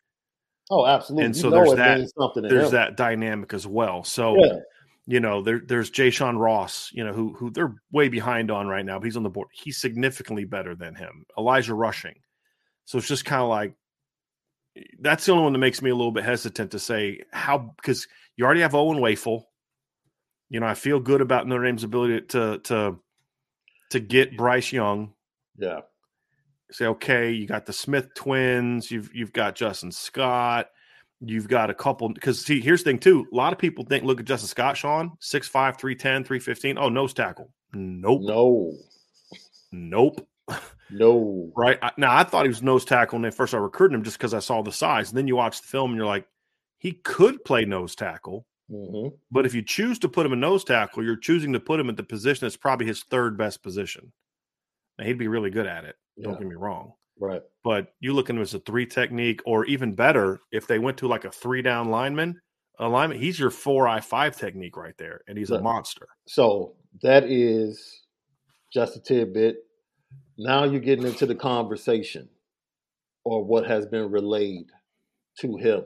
oh, absolutely. and You so there's that- means something to There's that dynamic as well. So Yeah. you know, there, there's Jay Sean Ross, you know, who who they're way behind on right now, but he's on the board. He's significantly better than him. Elijah Rushing. So it's just kind of like that's the only one that makes me a little bit hesitant to say how because you already have Owen Wafle. You know, I feel good about Notre Dame's ability to to to get Bryce Young. Yeah. Say, okay, you got the Smith twins, you've you've got Justin Scott, you've got a couple because see, here's the thing too. A lot of people think look at Justin Scott, Sean, 6'5, 310, 315. Oh, nose tackle. Nope. No. Nope. No. Right. I, now I thought he was nose tackle when they first started recruiting him just because I saw the size. And then you watch the film and you're like, he could play nose tackle. hmm But if you choose to put him in nose tackle, you're choosing to put him at the position that's probably his third best position. Now, he'd be really good at it. Don't get me wrong. Right. But you look at him as a three technique, or even better, if they went to like a three down lineman, alignment, he's your four I five technique right there, and he's a monster. So that is just a tidbit. Now you're getting into the conversation or what has been relayed to him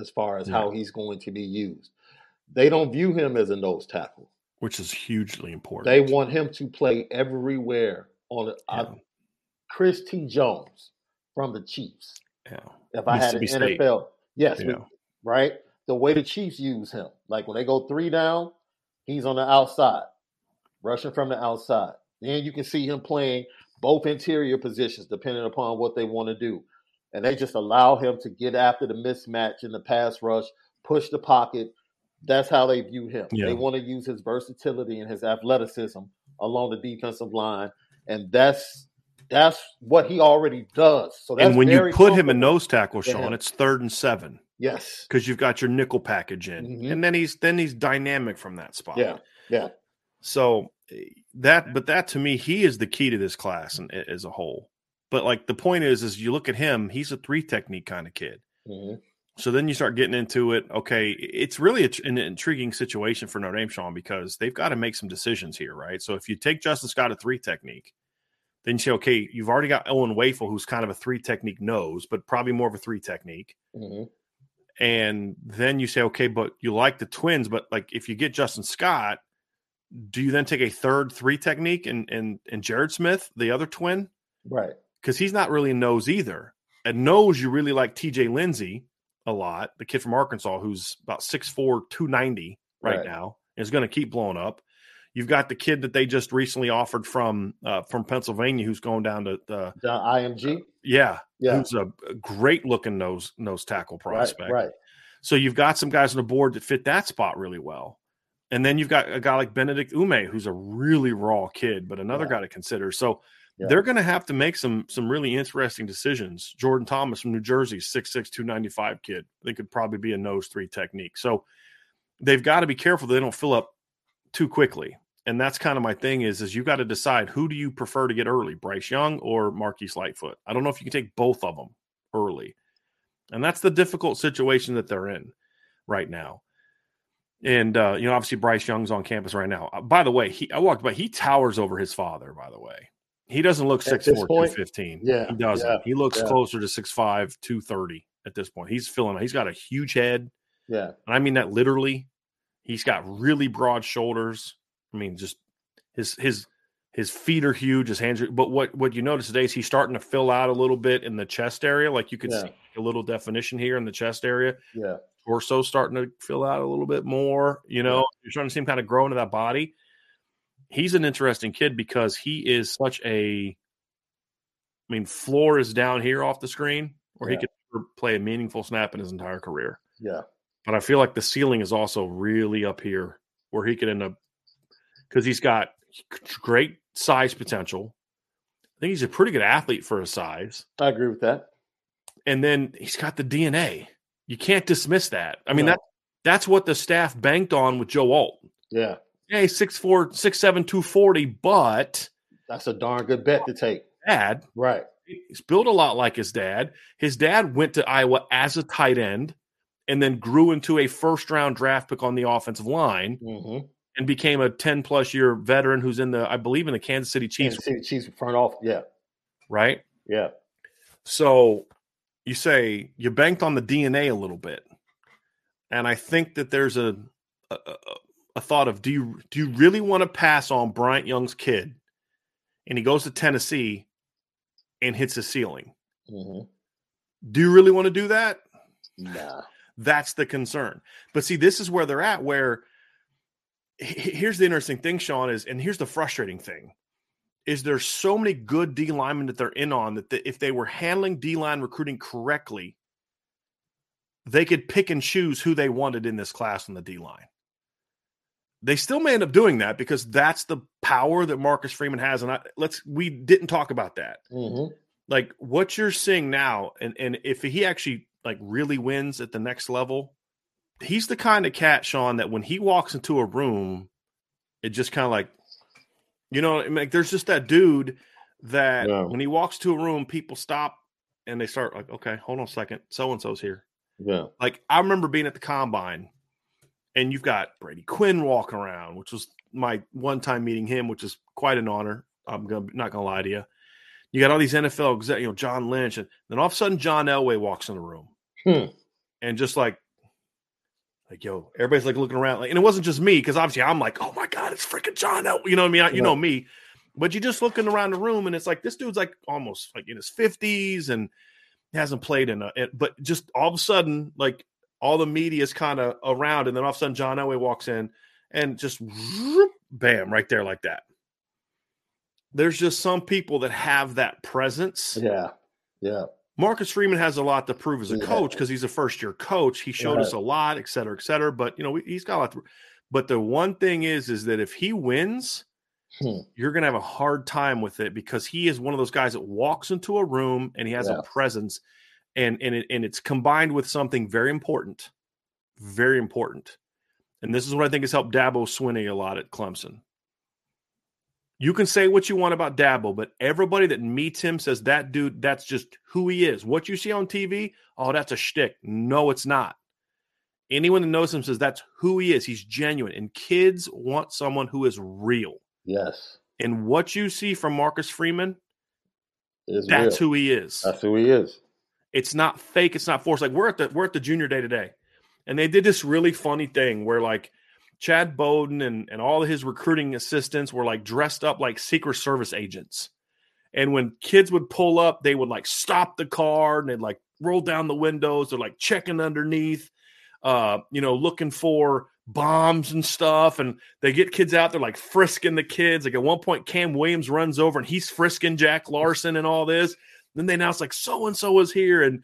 as far as Yeah. how he's going to be used. They don't view him as a nose tackle. Which is hugely important. They want him to play everywhere on it. yeah. I- Chris T. Jones from the Chiefs. yeah. If I had an State. NFL, yes, Yeah. right? The way the Chiefs use him, like when they go three down, he's on the outside, rushing from the outside. Then you can see him playing both interior positions, depending upon what they want to do. And they just allow him to get after the mismatch in the pass rush, push the pocket. That's how they view him. Yeah. They want to use his versatility and his athleticism along the defensive line, and that's that's what he already does. So that's and when you put him in nose tackle. Sean, it's third and seven yes, because you've got your nickel package in, Mhm. and then he's then he's dynamic from that spot. yeah, yeah. So that, but that to me, he is the key to this class and as a whole. But like the point is, is you look at him, he's a three technique kind of kid. hmm So then you start getting into it. Okay, it's really a, an intriguing situation for Notre Dame, Sean, because they've got to make some decisions here, right? So if you take Justin Scott a three technique, then you say, okay, you've already got Owen Wafle, who's kind of a three technique nose, but probably more of a three technique. hmm And then you say, okay, but you like the twins, but like if you get Justin Scott, do you then take a third three technique and and and Jared Smith, the other twin? Right. Because he's not really a nose either. At nose, you really like TJ Lindsay a lot, the kid from Arkansas who's about 6'4, 290 right, Right. now, is going to keep blowing up. You've got the kid that they just recently offered from uh, from Pennsylvania who's going down to uh, John IMG. yeah, Yeah. who's a, great looking nose nose tackle Right. prospect. Right. So you've got some guys on the board that fit that spot really well. And then you've got a guy like Benedict Umeh, who's a really raw kid, but another Yeah. guy to consider. So Yeah. they're going to have to make some some really interesting decisions. Jordan Thomas from New Jersey, 6'6", 295 kid. They could probably be a nose three technique. So they've got to be careful they don't fill up too quickly. And that's kind of my thing is is you got to decide who do you prefer to get early, Bryce Young or Marquise Lightfoot. I don't know if you can take both of them early. And that's the difficult situation that they're in right now. And uh, you know, obviously Bryce Young's on campus right now. Uh, by the way, he I walked by, he towers over his father, by the way. He doesn't look At 6'4, this point? 215. Yeah, He doesn't. yeah, he looks yeah. closer to 6'5, 230 at this point. He's filling he's got a huge head. Yeah. And I mean that literally. He's got really broad shoulders. I mean, just his his his feet are huge. His hands are. But what what you notice today is he's starting to fill out a little bit in the chest area. Like you could Yeah. see a little definition here in the chest area. Yeah. Torso starting to fill out a little bit more. You know, you're starting to see him kind of grow into that body. He's an interesting kid because he is such a. I mean, floor is down here off the screen, where Yeah. he could play a meaningful snap in his entire career. Yeah. But I feel like the ceiling is also really up here, where he could end up because he's got great size potential. I think he's a pretty good athlete for his size, I agree with that. and then he's got the DNA. You can't dismiss that. I mean No. that that's what the staff banked on with Joe Alt. Yeah. Hey, 6'4", 6'7", 240, but That's a darn good bet to take. dad, Right. he's built a lot like his dad. His dad went to Iowa as a tight end and then grew into a first round draft pick on the offensive line Mm-hmm. And became a 10 plus year veteran who's in the, I believe, in the Kansas City Chiefs, Kansas City Chiefs front off. Yeah. right? Yeah. So you say you banked on the DNA a little bit. And I think that there's a, a, a- thought of do you do you really want to pass on Bryant Young's kid and he goes to Tennessee and hits a ceiling? Mm-hmm. Do you really want to do that? Nah. That's the concern. But see, this is where they're at. Where here's the interesting thing, Sean is, and here's the frustrating thing: is there's so many good D linemen that they're in on that the, if they were handling D line recruiting correctly, they could pick and choose who they wanted in this class on the D line. They still may end up doing that because that's the power that Marcus Freeman has. And I, let's we didn't talk about that Mm-hmm. like what you're seeing now and and if he actually like really wins at the next level he's the kind of cat sean that when he walks into a room it just kind of like you know I mean, like there's just that dude that Yeah. when he walks to a room people stop and they start like okay hold on a second so and so's here Yeah. like I remember being at the combine, and you've got Brady Quinn walking around, which was my one time meeting him, which is quite an honor. I'm gonna not gonna lie to you. You got all these NFL, you know, John Lynch, and then all of a sudden John Elway walks in the room, Hmm. and just like, like yo, everybody's like looking around, like, and it wasn't just me because obviously I'm like, oh my god, it's freaking John you know what I mean? I, you Yeah. know me, but you're just looking around the room, and it's like this dude's like almost like in his fifties, and hasn't played in a, it- but just all of a sudden, like all the media is kind of around, and then all of a sudden John Elway walks in and just whoop, bam, right there like that. There's just some people that have that presence. Yeah. Yeah. Marcus Freeman has a lot to prove as a coach because he's a first year coach. He showed us a lot, et cetera, et cetera. But you know, he's got a lot. To, but the one thing is, is that if he wins, Hmm. you're going to have a hard time with it because he is one of those guys that walks into a room and he has Yeah. a presence, and and it, and it's combined with something very important, very important. And this is what I think has helped Dabo Swinney a lot at Clemson. You can say what you want about Dabo, but everybody that meets him says that dude, that's just who he is. What you see on TV, oh, that's a shtick. No, it's not. Anyone that knows him says that's who he is. He's genuine. And kids want someone who is real. Yes. And what you see from Marcus Freeman, It's that's real. who he is. That's who he is. It's not fake. It's not forced. Like we're at the we're at the junior day today, and they did this really funny thing where like Chad Bowden and and all his recruiting assistants were like dressed up like Secret Service agents. And when kids would pull up, they would like stop the car and they'd like roll down the windows. They're like checking underneath, uh, you know, looking for bombs and stuff. And they get kids out. They're like frisking the kids. Like at one point, Cam Williams runs over and he's frisking Jack Larsen and all this. Then they announce like so and so is here, and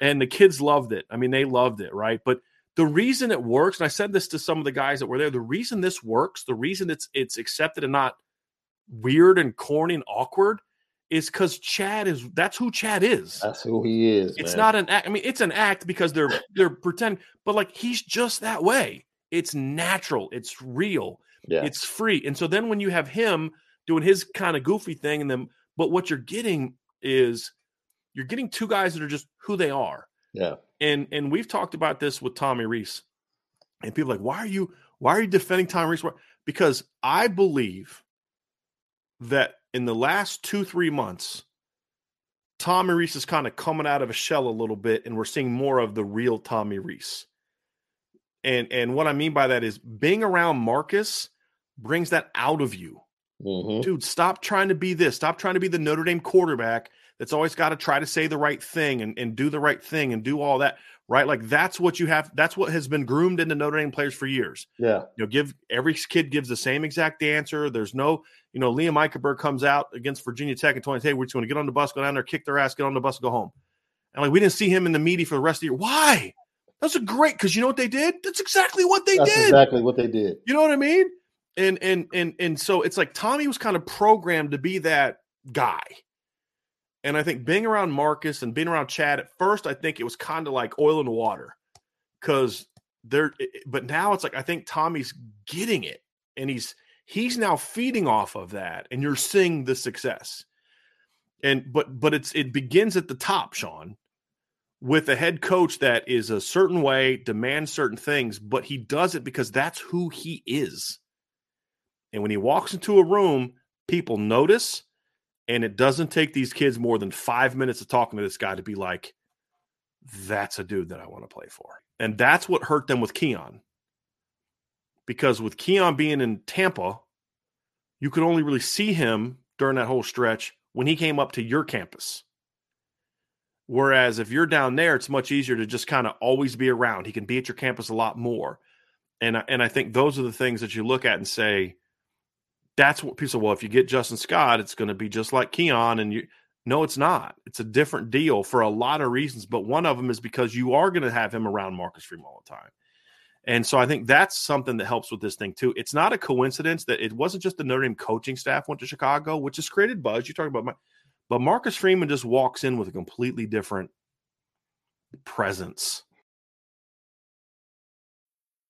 and the kids loved it. I mean, they loved it, right? But the reason it works, and I said this to some of the guys that were there, the reason this works, the reason it's it's accepted and not weird and corny and awkward, is because Chad is that's who Chad is. That's who he is. It's man. not an act. I mean, it's an act because they're they're pretending, but like he's just that way. It's natural. It's real. Yeah. It's free. And so then when you have him doing his kind of goofy thing, and then but what you're getting is you're getting two guys that are just who they are. yeah. And and we've talked about this with Tommy Rees. And people are like, why are you why are you defending Tommy Rees? Because I believe that in the last two, three months, Tommy Rees is kind of coming out of a shell a little bit, and we're seeing more of the real Tommy Rees. And and what I mean by that is being around Marcus brings that out of you. Mhm. Dude, stop trying to be this. Stop trying to be the Notre Dame quarterback that's always got to try to say the right thing and, and do the right thing and do all that. Right. Like that's what you have. That's what has been groomed into Notre Dame players for years. Yeah. You know, give every kid gives the same exact answer. There's no, you know, Liam Eichenberg comes out against Virginia Tech and 20. Hey, we're just going to get on the bus, go down there, kick their ass, get on the bus, go home. And like we didn't see him in the media for the rest of the year. Why? That's a great because you know what they did? That's exactly what they That's did. exactly what they did. You know what I mean? And and and and so it's like Tommy was kind of programmed to be that guy. And I think being around Marcus and being around Chad at first, I think it was kind of like oil and water because they're but now it's like I think Tommy's getting it and he's he's now feeding off of that and you're seeing the success. And but but it's it begins at the top, Sean, with a head coach that is a certain way, demands certain things, but he does it because that's who he is. And when he walks into a room, people notice, and it doesn't take these kids more than five minutes of talking to this guy to be like, that's a dude that I want to play for. And that's what hurt them with Keon. Because with Keon being in Tampa, you could only really see him during that whole stretch when he came up to your campus. Whereas if you're down there, it's much easier to just kind of always be around. He can be at your campus a lot more. And, and I think those are the things that you look at and say, that's what people say. Well, if you get Justin Scott, it's going to be just like Keon. And you, no, it's not. It's a different deal for a lot of reasons. But one of them is because you are going to have him around Marcus Freeman all the time. And so I think that's something that helps with this thing too. It's not a coincidence that it wasn't just the Notre Dame coaching staff went to Chicago, which has created buzz. You're talking about my, but Marcus Freeman just walks in with a completely different presence.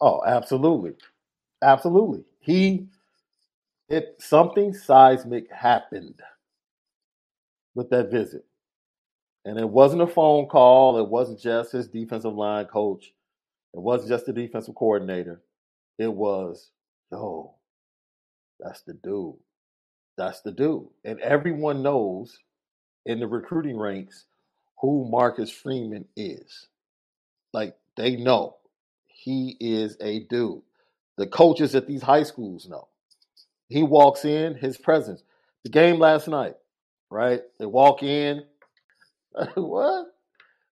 Oh, absolutely. Absolutely. He it something seismic happened with that visit. And it wasn't a phone call, it wasn't just his defensive line coach. It wasn't just the defensive coordinator. It was, yo, that's the dude. That's the dude. And everyone knows in the recruiting ranks who Marcus Freeman is. Like they know he is a dude. The coaches at these high schools know. He walks in, his presence. The game last night, right? They walk in. what?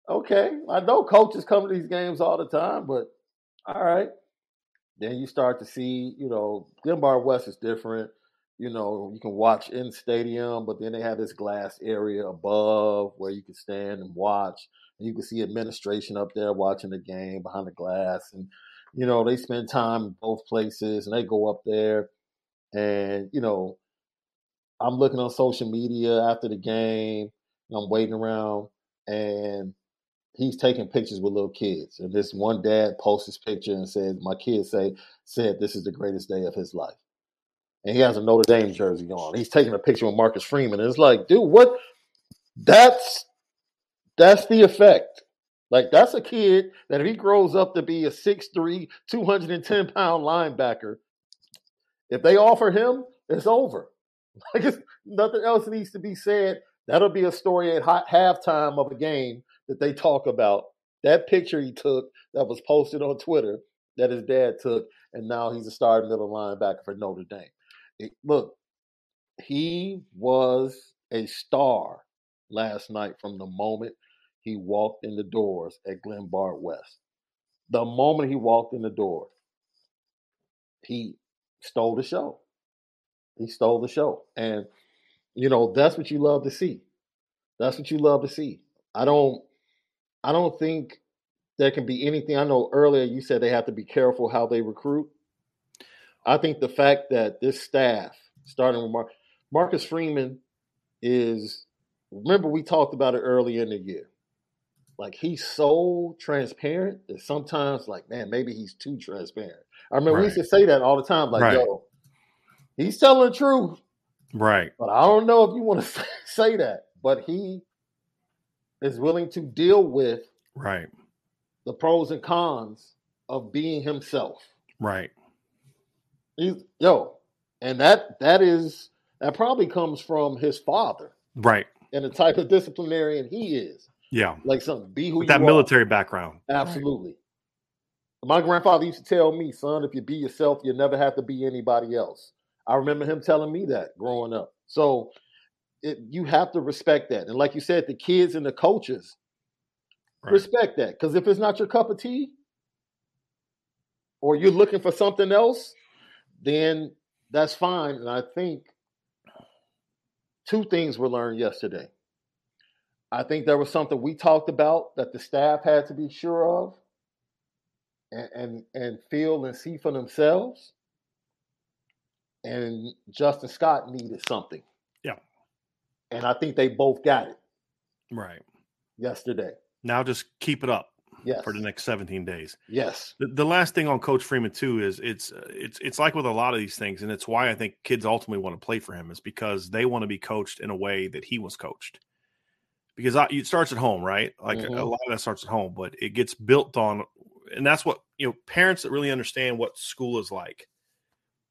Okay. I know coaches come to these games all the time, but all right. Then you start to see, you know, Glenbard West is different. You know, you can watch in stadium, but then they have this glass area above where you can stand and watch. And you can see administration up there watching the game behind the glass. And, you know, they spend time in both places and they go up there. And, you know, I'm looking on social media after the game. I'm waiting around and he's taking pictures with little kids. And this one dad posts his picture and says, My kids say said this is the greatest day of his life. And he has a Notre Dame jersey on. He's taking a picture with Marcus Freeman. And it's like, dude, what that's that's the effect. Like that's a kid that if he grows up to be a 6'3, 210 pound linebacker, if they offer him, it's over. Like it's, nothing else needs to be said. That'll be a story at ha- halftime of a game that they talk about. That picture he took that was posted on Twitter that his dad took, and now he's a starting middle linebacker for Notre Dame. It- look, he was a star last night from the moment he walked in the doors at Glenbard West. the moment he walked in the door, he stole the show. He stole the show. And, you know, that's what you love to see. That's what you love to see. I don't I don't think there can be anything. I know earlier you said they have to be careful how they recruit. I think the fact that this staff, starting with Mar- Marcus Freeman, is remember we talked about it earlier in the year. Like he's so transparent that sometimes, like, man, maybe he's too transparent. I remember we used to say that all the time, like, Right. yo, he's telling the truth, Right. but I don't know if you want to say that. But he is willing to deal with Right. the pros and cons of being himself. Right. He's yo, and that that is that probably comes from his father Right. And the type of disciplinarian he is. Yeah. Like something, be who With you that are. military background. Absolutely. My grandfather used to tell me, son, if you be yourself, you never have to be anybody else. I remember him telling me that growing up. So it, you have to respect that. And like you said, the kids and the coaches Right. respect that. Because if it's not your cup of tea or you're looking for something else, then that's fine. And I think two things were learned yesterday. I think there was something we talked about that the staff had to be sure of and and, and feel and see for themselves. And Justin Scott needed something. Yeah. And I think they both got it Right. yesterday. Now just keep it up Yes. for the next 17 days. Yes. The, the last thing on Coach Freeman too is it's uh, it's it's like with a lot of these things, and it's why I think kids ultimately want to play for him is because they want to be coached in a way that he was coached. Because I, it starts at home, right? Like a- a lot of that starts at home, but it gets built on, and that's what you know. Parents that really understand what school is like.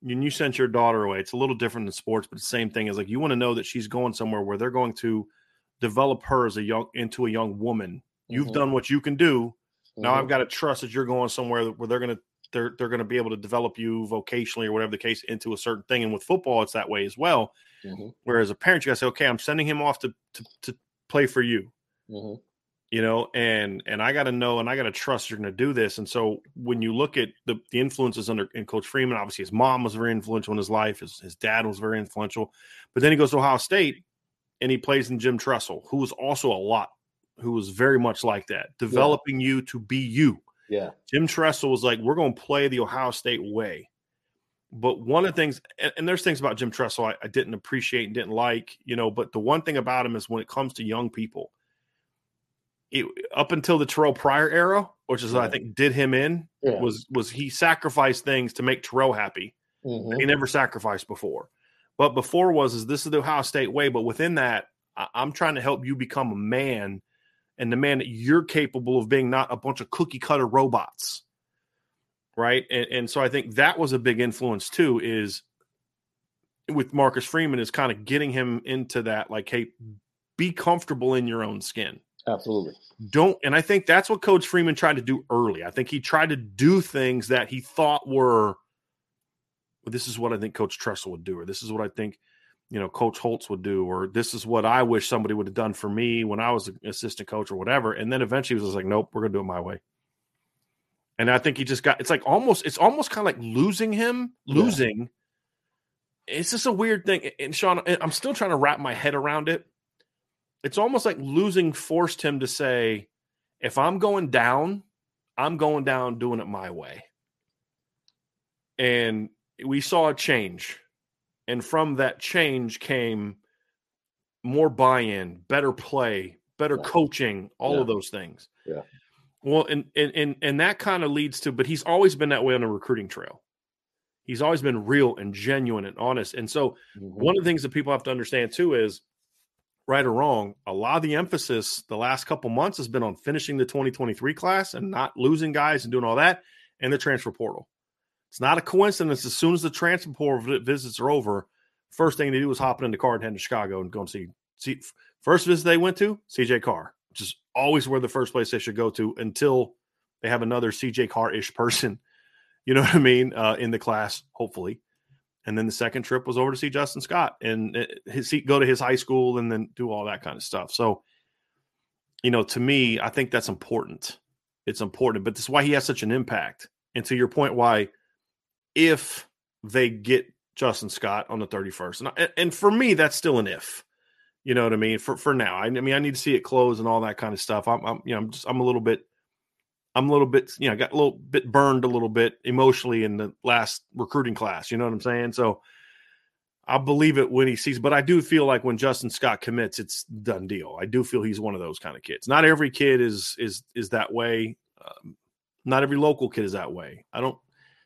When you sent your daughter away, it's a little different than sports, but the same thing is like you want to know that she's going somewhere where they're going to develop her as a young into a young woman. You've Mhm. done what you can do. Now Mhm. I've got to trust that you're going somewhere where they're going to they're they're going to be able to develop you vocationally or whatever the case into a certain thing. And with football, it's that way as well. Mhm. Whereas a parent, you got to say, okay, I'm sending him off to to, to play for you, Mhm. you know, and and I got to know and I got to trust you're going to do this. And so when you look at the the influences under in Coach Freeman, obviously his mom was very influential in his life. His his dad was very influential, but then he goes to Ohio State and he plays in Jim Tressel, who was also a lot, who was very much like that, developing you to be you. Yeah. Jim Tressel was like, we're going to play the Ohio State way. But one of the things, and, and there's things about Jim Tressel I, I didn't appreciate and didn't like, you know, but the one thing about him is when it comes to young people, it, up until the Terrell Pryor era, which is, I think, did him in, Yeah. was was he sacrificed things to make Terrell happy Mhm. he never sacrificed before. But before was is this is the Ohio State way. But within that, I, I'm trying to help you become a man, and the man that you're capable of being, not a bunch of cookie cutter robots, right? And, and so I think that was a big influence too. Is with Marcus Freeman is kind of getting him into that, like, hey, be comfortable in your own skin Absolutely. don't and i think that's what coach freeman tried to do early i think he tried to do things that he thought were well, this is what i think coach tressel would do or this is what i think you know coach holtz would do or this is what i wish somebody would have done for me when i was an assistant coach or whatever and then eventually he was like nope we're gonna do it my way and i think he just got it's like almost it's almost kind of like losing him Yeah. losing it's just a weird thing and sean i'm still trying to wrap my head around it it's almost like losing forced him to say, if I'm going down, I'm going down doing it my way. And we saw a change. And from that change came more buy in, better play, better Yeah. coaching, all Yeah. of those things. Yeah. Well, and and and, and that kind of leads to, but he's always been that way on the recruiting trail. He's always been real and genuine and honest. And so Mhm. one of the things that people have to understand too is right or wrong, a lot of the emphasis the last couple months has been on finishing the 2023 class and not losing guys and doing all that and the transfer portal. It's not a coincidence. As soon as the transfer visits are over, first thing they do is hop in the car and head to Chicago and go and see. see first visit they went to CJ Carr, which is always where the first place they should go to until they have another CJ Carr ish person. You know what I mean? Uh, in the class, hopefully and then the second trip was over to see Justin Scott and uh, his go to his high school and then do all that kind of stuff. So, you know, to me, I think that's important. it's important. But that's why he has such an impact. And to your point, why if they get Justin Scott on the 31st, and, and for me, that's still an if. You know what I mean? For for now, I, I mean, I need to see it close and all that kind of stuff. I'm, I'm you know, I'm just, I'm a little bit, I'm a little bit, you know, got a little bit burned a little bit emotionally in the last recruiting class. You know what I'm saying? So I'll believe it when he sees. But I do feel like when Justin Scott commits, it's done deal. I do feel he's one of those kind of kids. Not every kid is is is that way. Um, not every local kid is that way. I don't.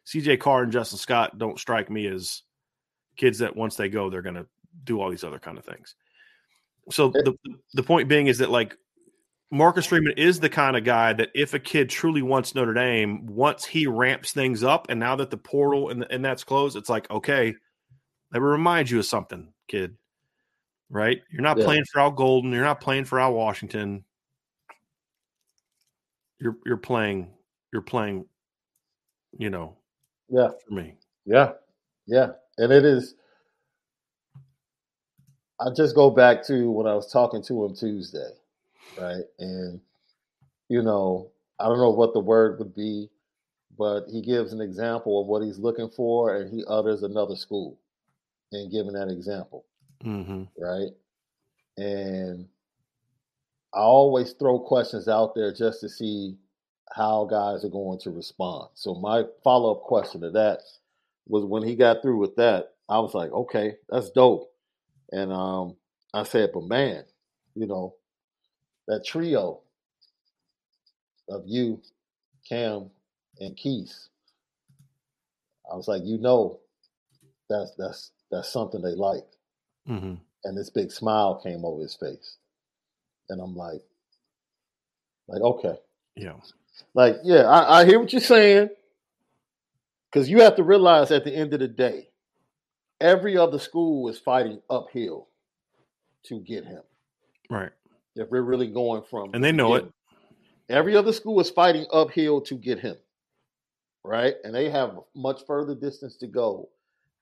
CJ Carr and Justin Scott don't strike me as kids that once they go, they're going to do all these other kind of things. So eh the the point being is that like Marcus Freeman is the kind of guy that if a kid truly wants Notre Dame, once he ramps things up, and now that the portal and, and that's closed, it's like okay, let me remind you of something, kid. Right? You're not yeah. playing for Al Golden. You're not playing for Al Washington. You're you're playing. You're playing. You know. Yeah. For me. Yeah. Yeah. And it is I just go back to when I was talking to him Tuesday, right? And you know, I don't know what the word would be, but he gives an example of what he's looking for, and he utters another school in giving that example, mm-hmm. right? And I always throw questions out there just to see how guys are going to respond. So my follow up question to that was when he got through with that, I was like, okay, that's dope. And um, I said, but man, you know, that trio of you, Cam, and Keith, I was like, you know, that's that's that's something they like. Mm-hmm. And this big smile came over his face, and I'm like, like okay, yeah, like yeah, I, I hear what you're saying, because you have to realize at the end of the day, every other school is fighting uphill to get him. Right. If we're really going from And they know it. Every other school is fighting uphill to get him. Right? And they have much further distance to go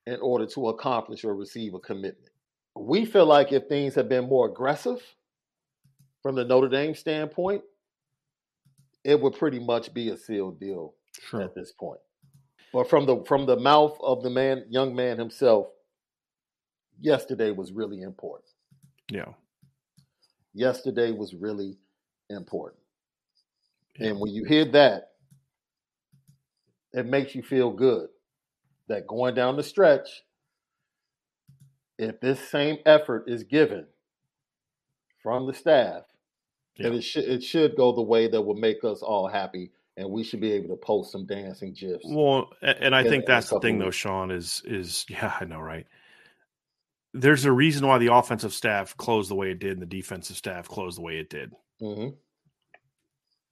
in order to accomplish or receive a commitment. We feel like if things have been more aggressive from the Notre Dame standpoint, it would pretty much be a sealed deal sure. at this point. But from the from the mouth of the man, young man himself, yesterday was really important. Yeah. Yesterday was really important. Yeah. And when you hear that, it makes you feel good that going down the stretch, if this same effort is given from the staff, yeah. it should it should go the way that will make us all happy and we should be able to post some dancing gifs. Well, and I think that's the thing, though, Sean is is yeah, I know, right? There's a reason why the offensive staff closed the way it did, and the defensive staff closed the way it did. Mm-hmm.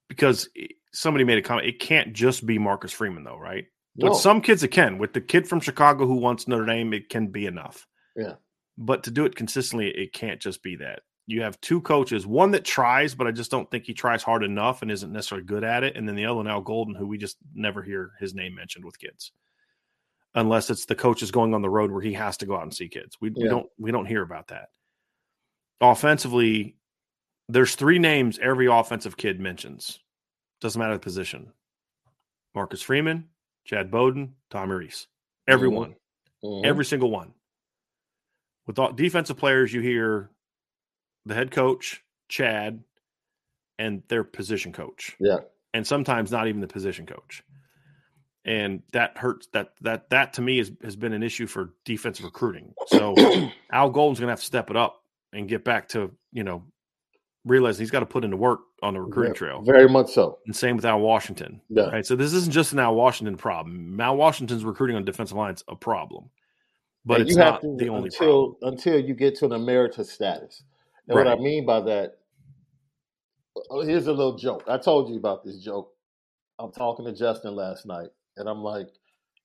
Because somebody made a comment, it can't just be Marcus Freeman, though, right? No. With some kids, it can. With the kid from Chicago who wants Notre Dame, it can be enough. Yeah. But to do it consistently, it can't just be that you have two coaches, one that tries, but I just don't think he tries hard enough and isn't necessarily good at it. And then the other one, Al Golden, who we just never hear his name mentioned with kids. Unless it's the coaches going on the road where he has to go out and see kids. We, yeah. we don't we don't hear about that. Offensively, there's three names every offensive kid mentions. Doesn't matter the position. Marcus Freeman, Chad Bowden, Tommy Rees. Everyone. Mm-hmm. Mm-hmm. Every single one. With all, defensive players, you hear the head coach, Chad, and their position coach. Yeah. And sometimes not even the position coach. And that hurts that that that to me is, has been an issue for defensive recruiting. So Al Golden's gonna have to step it up and get back to, you know, realizing he's got to put into work on the recruiting yeah, trail. Very much so. And same with Al Washington. Yeah. Right. So this isn't just an Al Washington problem. Al Washington's recruiting on defensive lines a problem. But and it's not to, the only until problem. until you get to an emeritus status. And right. what I mean by that, oh, here's a little joke. I told you about this joke. I'm talking to Justin last night, and I'm like,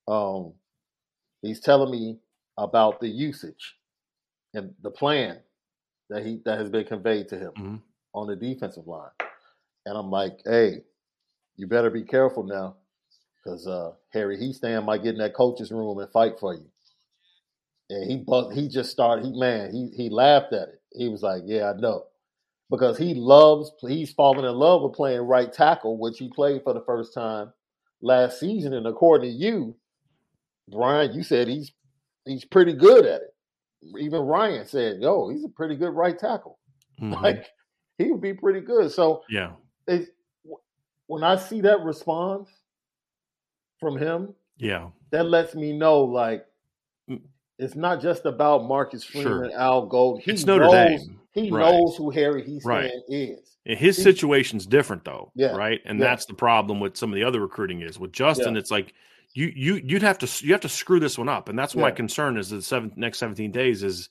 um, he's telling me about the usage and the plan that he that has been conveyed to him mm-hmm. on the defensive line. And I'm like, hey, you better be careful now, because uh, Harry Hiestand might get in that coach's room and fight for you. And he he just started. He man, he he laughed at it. He was like, "Yeah, I know." because he loves he's fallen in love with playing right tackle, which he played for the first time last season. And according to you, Brian, you said he's he's pretty good at it. Even Ryan said, "Yo, he's a pretty good right tackle. Mhm. Like he would be pretty good." So yeah, it, when I see that response from him, yeah, that lets me know like. It's not just about Marcus Sure. Freeman, Al Gold. He it's Notre knows, Dame. He Right. knows who Harry Hiestand Right. is. And His He- situation's different though, Yeah. right? And Yeah. that's the problem with some of the other recruiting is with Justin. It's like you you you'd have to you have to screw this one up, and that's my concern is. The seven next seventeen days is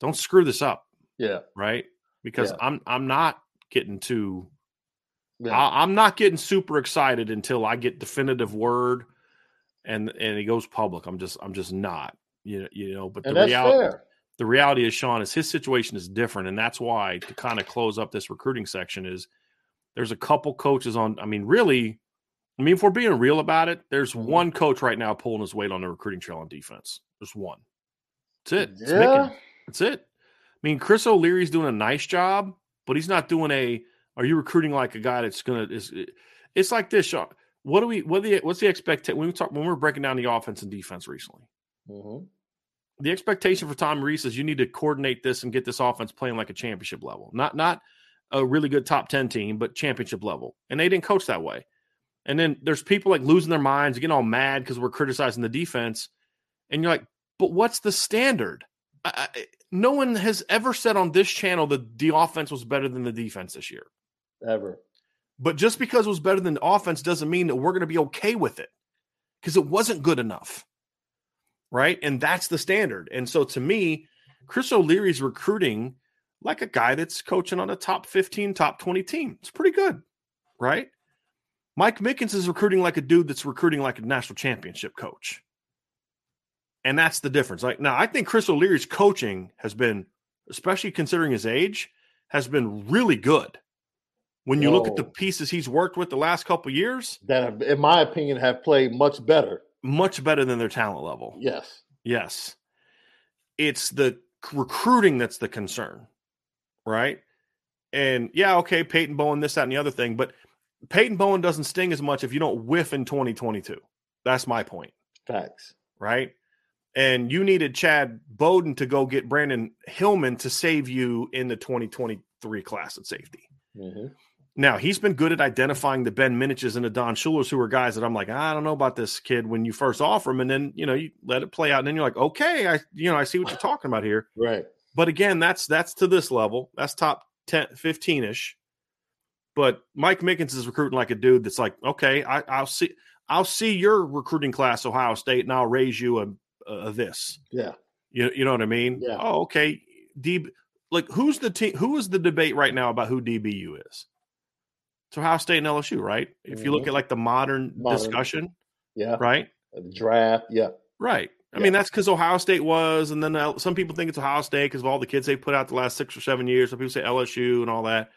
don't screw this up, Yeah, right? Because Yeah. I'm I'm not getting too yeah, I, I'm not getting super excited until I get definitive word and and it goes public. I'm just I'm just not. You know, you know, but and the reality fair. the reality is Sean is his situation is different and that's why to kind of close up this recruiting section is there's a couple coaches on I mean really I mean if we're being real about it there's Mhm. one coach right now pulling his weight on the recruiting trail on defense there's one that's it It's Yeah, Mickens. that's it I mean Chris O'Leary's doing a nice job but he's not doing a are you recruiting like a guy that's gonna is it's like this Sean what do we what the what's the expectation when we talk when we we're breaking down the offense and defense recently Mhm. the expectation for Tom Rees is you need to coordinate this and get this offense playing like a championship level, not not a really good top ten team, but championship level. And they didn't coach that way. And then there's people like losing their minds, getting all mad because we're criticizing the defense, and you're like, but what's the standard? I, I, no one has ever said on this channel that the offense was better than the defense this year. ever. But just because it was better than the offense doesn't mean that we're going to be okay with it because it wasn't good enough. Right. And that's the standard. And so to me, Chris O'Leary's recruiting like a guy that's coaching on a top 15, top 20 team. It's pretty good. Right. Mike Mickens is recruiting like a dude that's recruiting like a national championship coach. And that's the difference. Like now, I think Chris O'Leary's coaching has been, especially considering his age, has been really good. When you look at the pieces he's worked with the last couple years, That, have, in my opinion, have played much better. Much better than their talent level. Yes. Yes. It's the recruiting that's the concern, right? And yeah, okay, Peyton Bowen, this, that, and the other thing, but Peyton Bowen doesn't sting as much if you don't whiff in 2022. That's my point, Facts. right? And you needed Chad Bowden to go get Brandyn Hillman to save you in the 2023 class at safety. hmm Now he's been good at identifying the Ben Miniches and the Don Schulers, who are guys that I'm like, I don't know about this kid when you first offer him, and then you know you let it play out, and then you're like, okay, I you know I see what you're talking about here. Right. But again, that's that's to this level. That's top 10, 15 ish. But Mike Mickens is recruiting like a dude that's like, okay, I, I'll see, I'll see your recruiting class, Ohio State, and I'll raise you a, a this. Yeah. You you know what I mean? Yeah. Oh, okay. D like who's the team? Who is the debate right now about who DBU is? It's Ohio State and LSU, right? If you look Mhm. at like the modern, Modern. discussion, Yeah. right? The draft. Yeah. Right. I Yeah. mean, that's because Ohio State was, and then uh, some people think it's Ohio State because of all the kids they put out the last six or seven years. Some people say LSU and all that.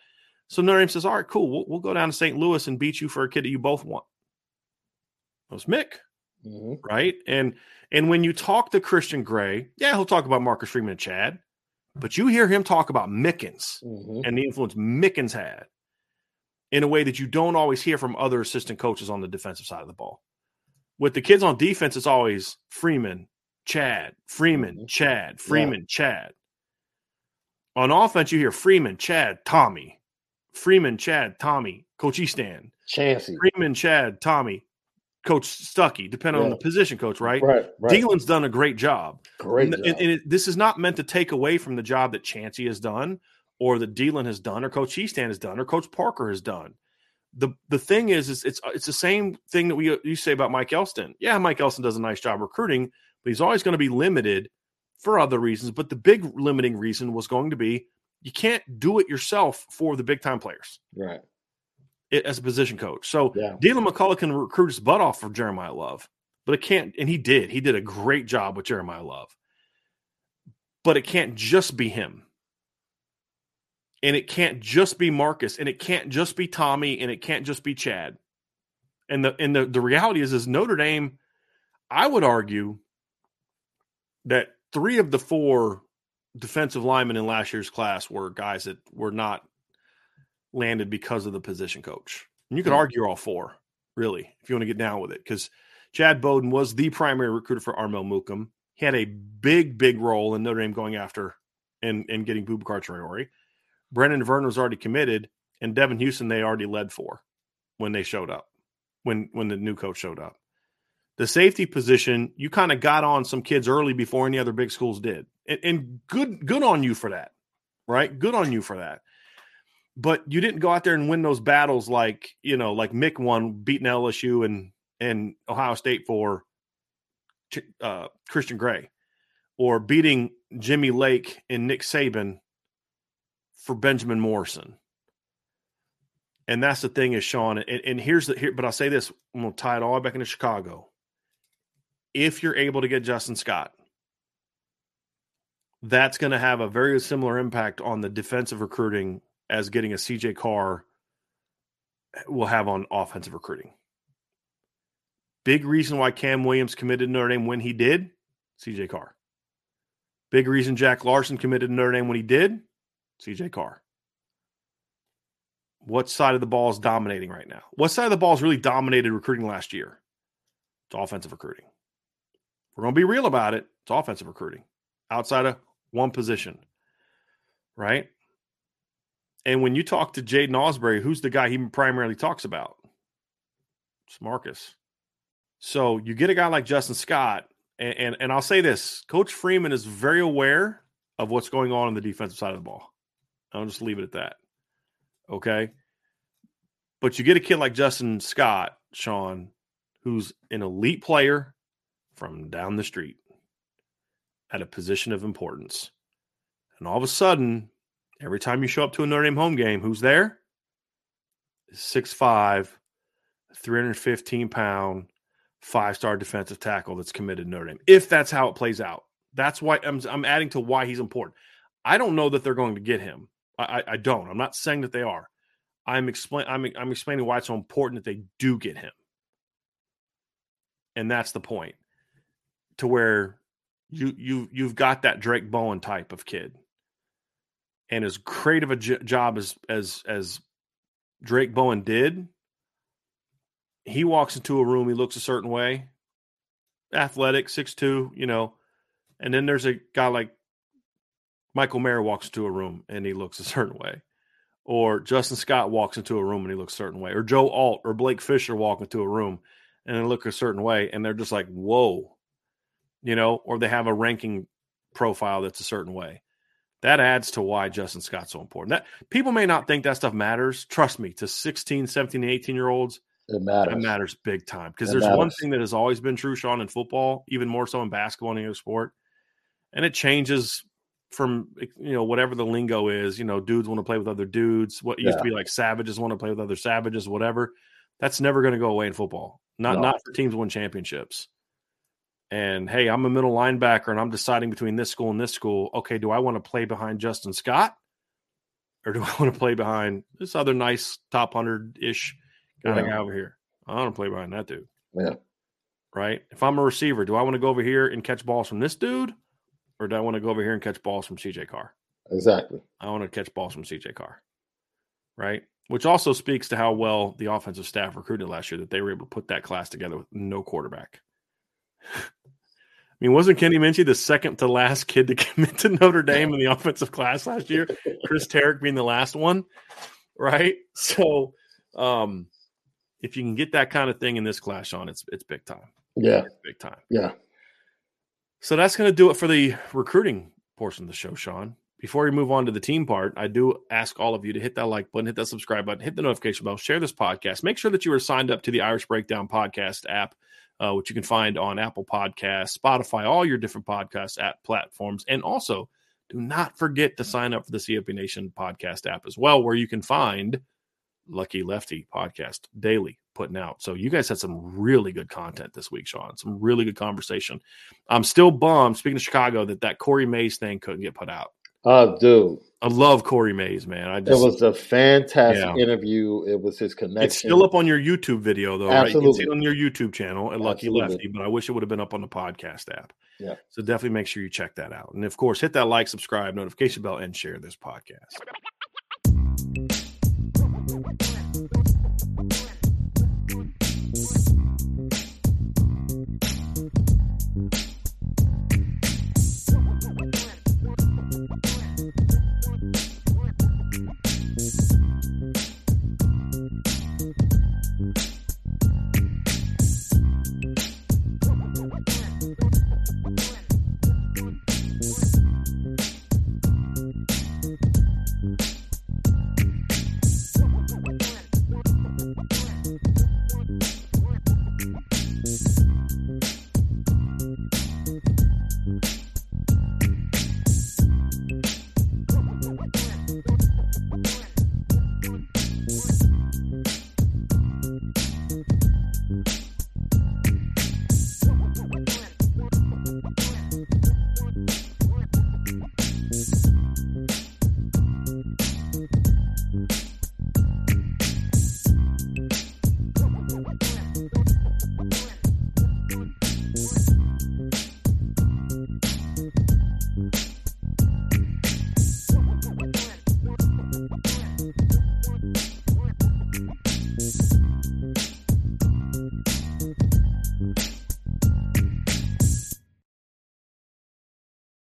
So Notre Dame says, "All right, cool. We'll, we'll go down to St. Louis and beat you for a kid that you both want." That was Mick, hmm right? And and when you talk to Christian Gray, yeah, he'll talk about Marcus Freeman and Chad, but you hear him talk about Mickens hmm and the influence Mickens had in a way that you don't always hear from other assistant coaches on the defensive side of the ball. With the kids on defense, it's always Freeman, Chad, Freeman, Mhm. Chad, Freeman, Chad. On offense, you hear Freeman, Chad, Tommy, Freeman, Chad, Tommy, Coach Hiestand, Chansi. Freeman, Chad, Tommy, Coach Stuckey, depending on the position coach, right? Right. Right. Deland's done a great job. Great. And, job. and it, this is not meant to take away from the job that Chansi has done, or that Deland has done, or Coach Hiestand has done, or Coach Parker has done. The the thing is, is it's it's the same thing that we uh, you say about Mike Elston. Yeah, Mike Elston does a nice job recruiting, but he's always going to be limited for other reasons. But the big limiting reason was going to be you can't do it yourself for the big time players right. it, as a position coach. So Yeah. Deland McCullough can recruit his butt off for Jeremiah Love, but it can't, and he did. He did a great job with Jeremiah Love. But it can't just be him. And it can't just be Marcus, and it can't just be Tommy, and it can't just be Chad. And the and the, the reality is is Notre Dame, I would argue that three of the four defensive linemen in last year's class were guys that were not landed because of the position coach. And you could hmm. argue all four, really, if you want to get down with it, because Chad Bowden was the primary recruiter for Armel Mukam. He had a big, big role in Notre Dame going after and, and getting Boubacar Traore. Brenan Vernon was already committed, and Devan Houstan they already led for when they showed up, when when the new coach showed up. The safety position, you kind of got on some kids early before any other big schools did. And, and good good on you for that. Right? Good on you for that. But you didn't go out there and win those battles like, you know, like Mick won beating LSU and and Ohio State for uh, Christian Gray or beating Jimmy Lake and Nick Saban for Benjamin Morrison. And that's the thing is Sean, and, and here's the here, but I'll say this, I'm gonna tie it all back into Chicago. If you're able to get Justin Scott, that's going to have a very similar impact on the defensive recruiting as getting a CJ Carr will have on offensive recruiting. Big reason why Cam Williams committed Notre Dame when he did, CJ Carr. Big reason Jack Larsen committed Notre Dame when he did, CJ Carr. What side of the ball is dominating right now? What side of the ball is really dominated recruiting last year? It's offensive recruiting. We're going to be real about it. It's offensive recruiting outside of one position, right? And when you talk to Jaden Osbury, who's the guy he primarily talks about? It's Marcus. So you get a guy like Justin Scott, and, and, and I'll say this: Coach Freeman is very aware of what's going on on the defensive side of the ball. I'll just leave it at that. Okay. But you get a kid like Justin Scott, Sean, who's an elite player from down the street at a position of importance. And all of a sudden, every time you show up to a Notre Dame home game, who's there? 6'5, 315 pound, five star defensive tackle that's committed to Notre Dame. If that's how it plays out, that's why I'm, I'm adding to why he's important. I don't know that they're going to get him. I, I, don't. I'm not saying that they are. I'm explain I'm I'm explaining why it's so important that they do get him. And that's the point. To where you you you've got that Drake Bowen type of kid. And as great of a j- job as as as Drake Bowen did, he walks into a room, he looks a certain way, athletic, six two, you know, and then there's a guy like Michael Mayer walks into a room and he looks a certain way, or Justin Scott walks into a room and he looks a certain way, or Joe Alt or Blake Fisher walk into a room and they look a certain way, and they're just like, whoa, you know, or they have a ranking profile that's a certain way. That adds to why Justin Scott's so important. That people may not think that stuff matters. Trust me, to 16, 17, 18 year olds, it matters. It matters big time because there's matters. one thing that has always been true, Sean, in football, even more so in basketball and other sport, and it changes from you know whatever the lingo is. You know, dudes want to play with other dudes. What used yeah. to be like savages want to play with other savages, whatever. That's never going to go away in football. Not no. not for teams win championships. And hey, I'm a middle linebacker, and I'm deciding between this school and this school. Okay, do I want to play behind Justin Scott, or do I want to play behind this other nice top hundred ish? Got yeah. a guy over here. I want to play behind that dude. Yeah. Right. If I'm a receiver, do I want to go over here and catch balls from this dude, or do I want to go over here and catch balls from CJ Carr? Exactly. I want to catch balls from CJ Carr. Right. Which also speaks to how well the offensive staff recruited last year that they were able to put that class together with no quarterback. I mean, wasn't Kenny Minchey the second to last kid to commit to Notre Dame in the offensive class last year? Chris Terek being the last one, right? So, um, if you can get that kind of thing in this clash on, it's it's big time. Yeah, it's big time. Yeah. So that's going to do it for the recruiting portion of the show, Sean. Before we move on to the team part, I do ask all of you to hit that like button, hit that subscribe button, hit the notification bell, share this podcast. Make sure that you are signed up to the Irish Breakdown podcast app, uh, which you can find on Apple Podcasts, Spotify, all your different podcast app platforms. And also, do not forget to sign up for the CFB Nation podcast app as well, where you can find – Lucky Lefty podcast daily putting out. So you guys had some really good content this week, Sean. Some really good conversation. I'm still bummed, speaking of Chicago, that that Corey Mays thing couldn't get put out. Oh, dude. I love Corey Mays, man. I just, it was a fantastic yeah. interview. It was his connection. It's still up on your YouTube video, though, Absolutely. right? You can see it on your YouTube channel at Lucky Absolutely. Lefty, but I wish it would have been up on the podcast app. Yeah. So definitely make sure you check that out. And of course, hit that like, subscribe, notification bell, and share this podcast.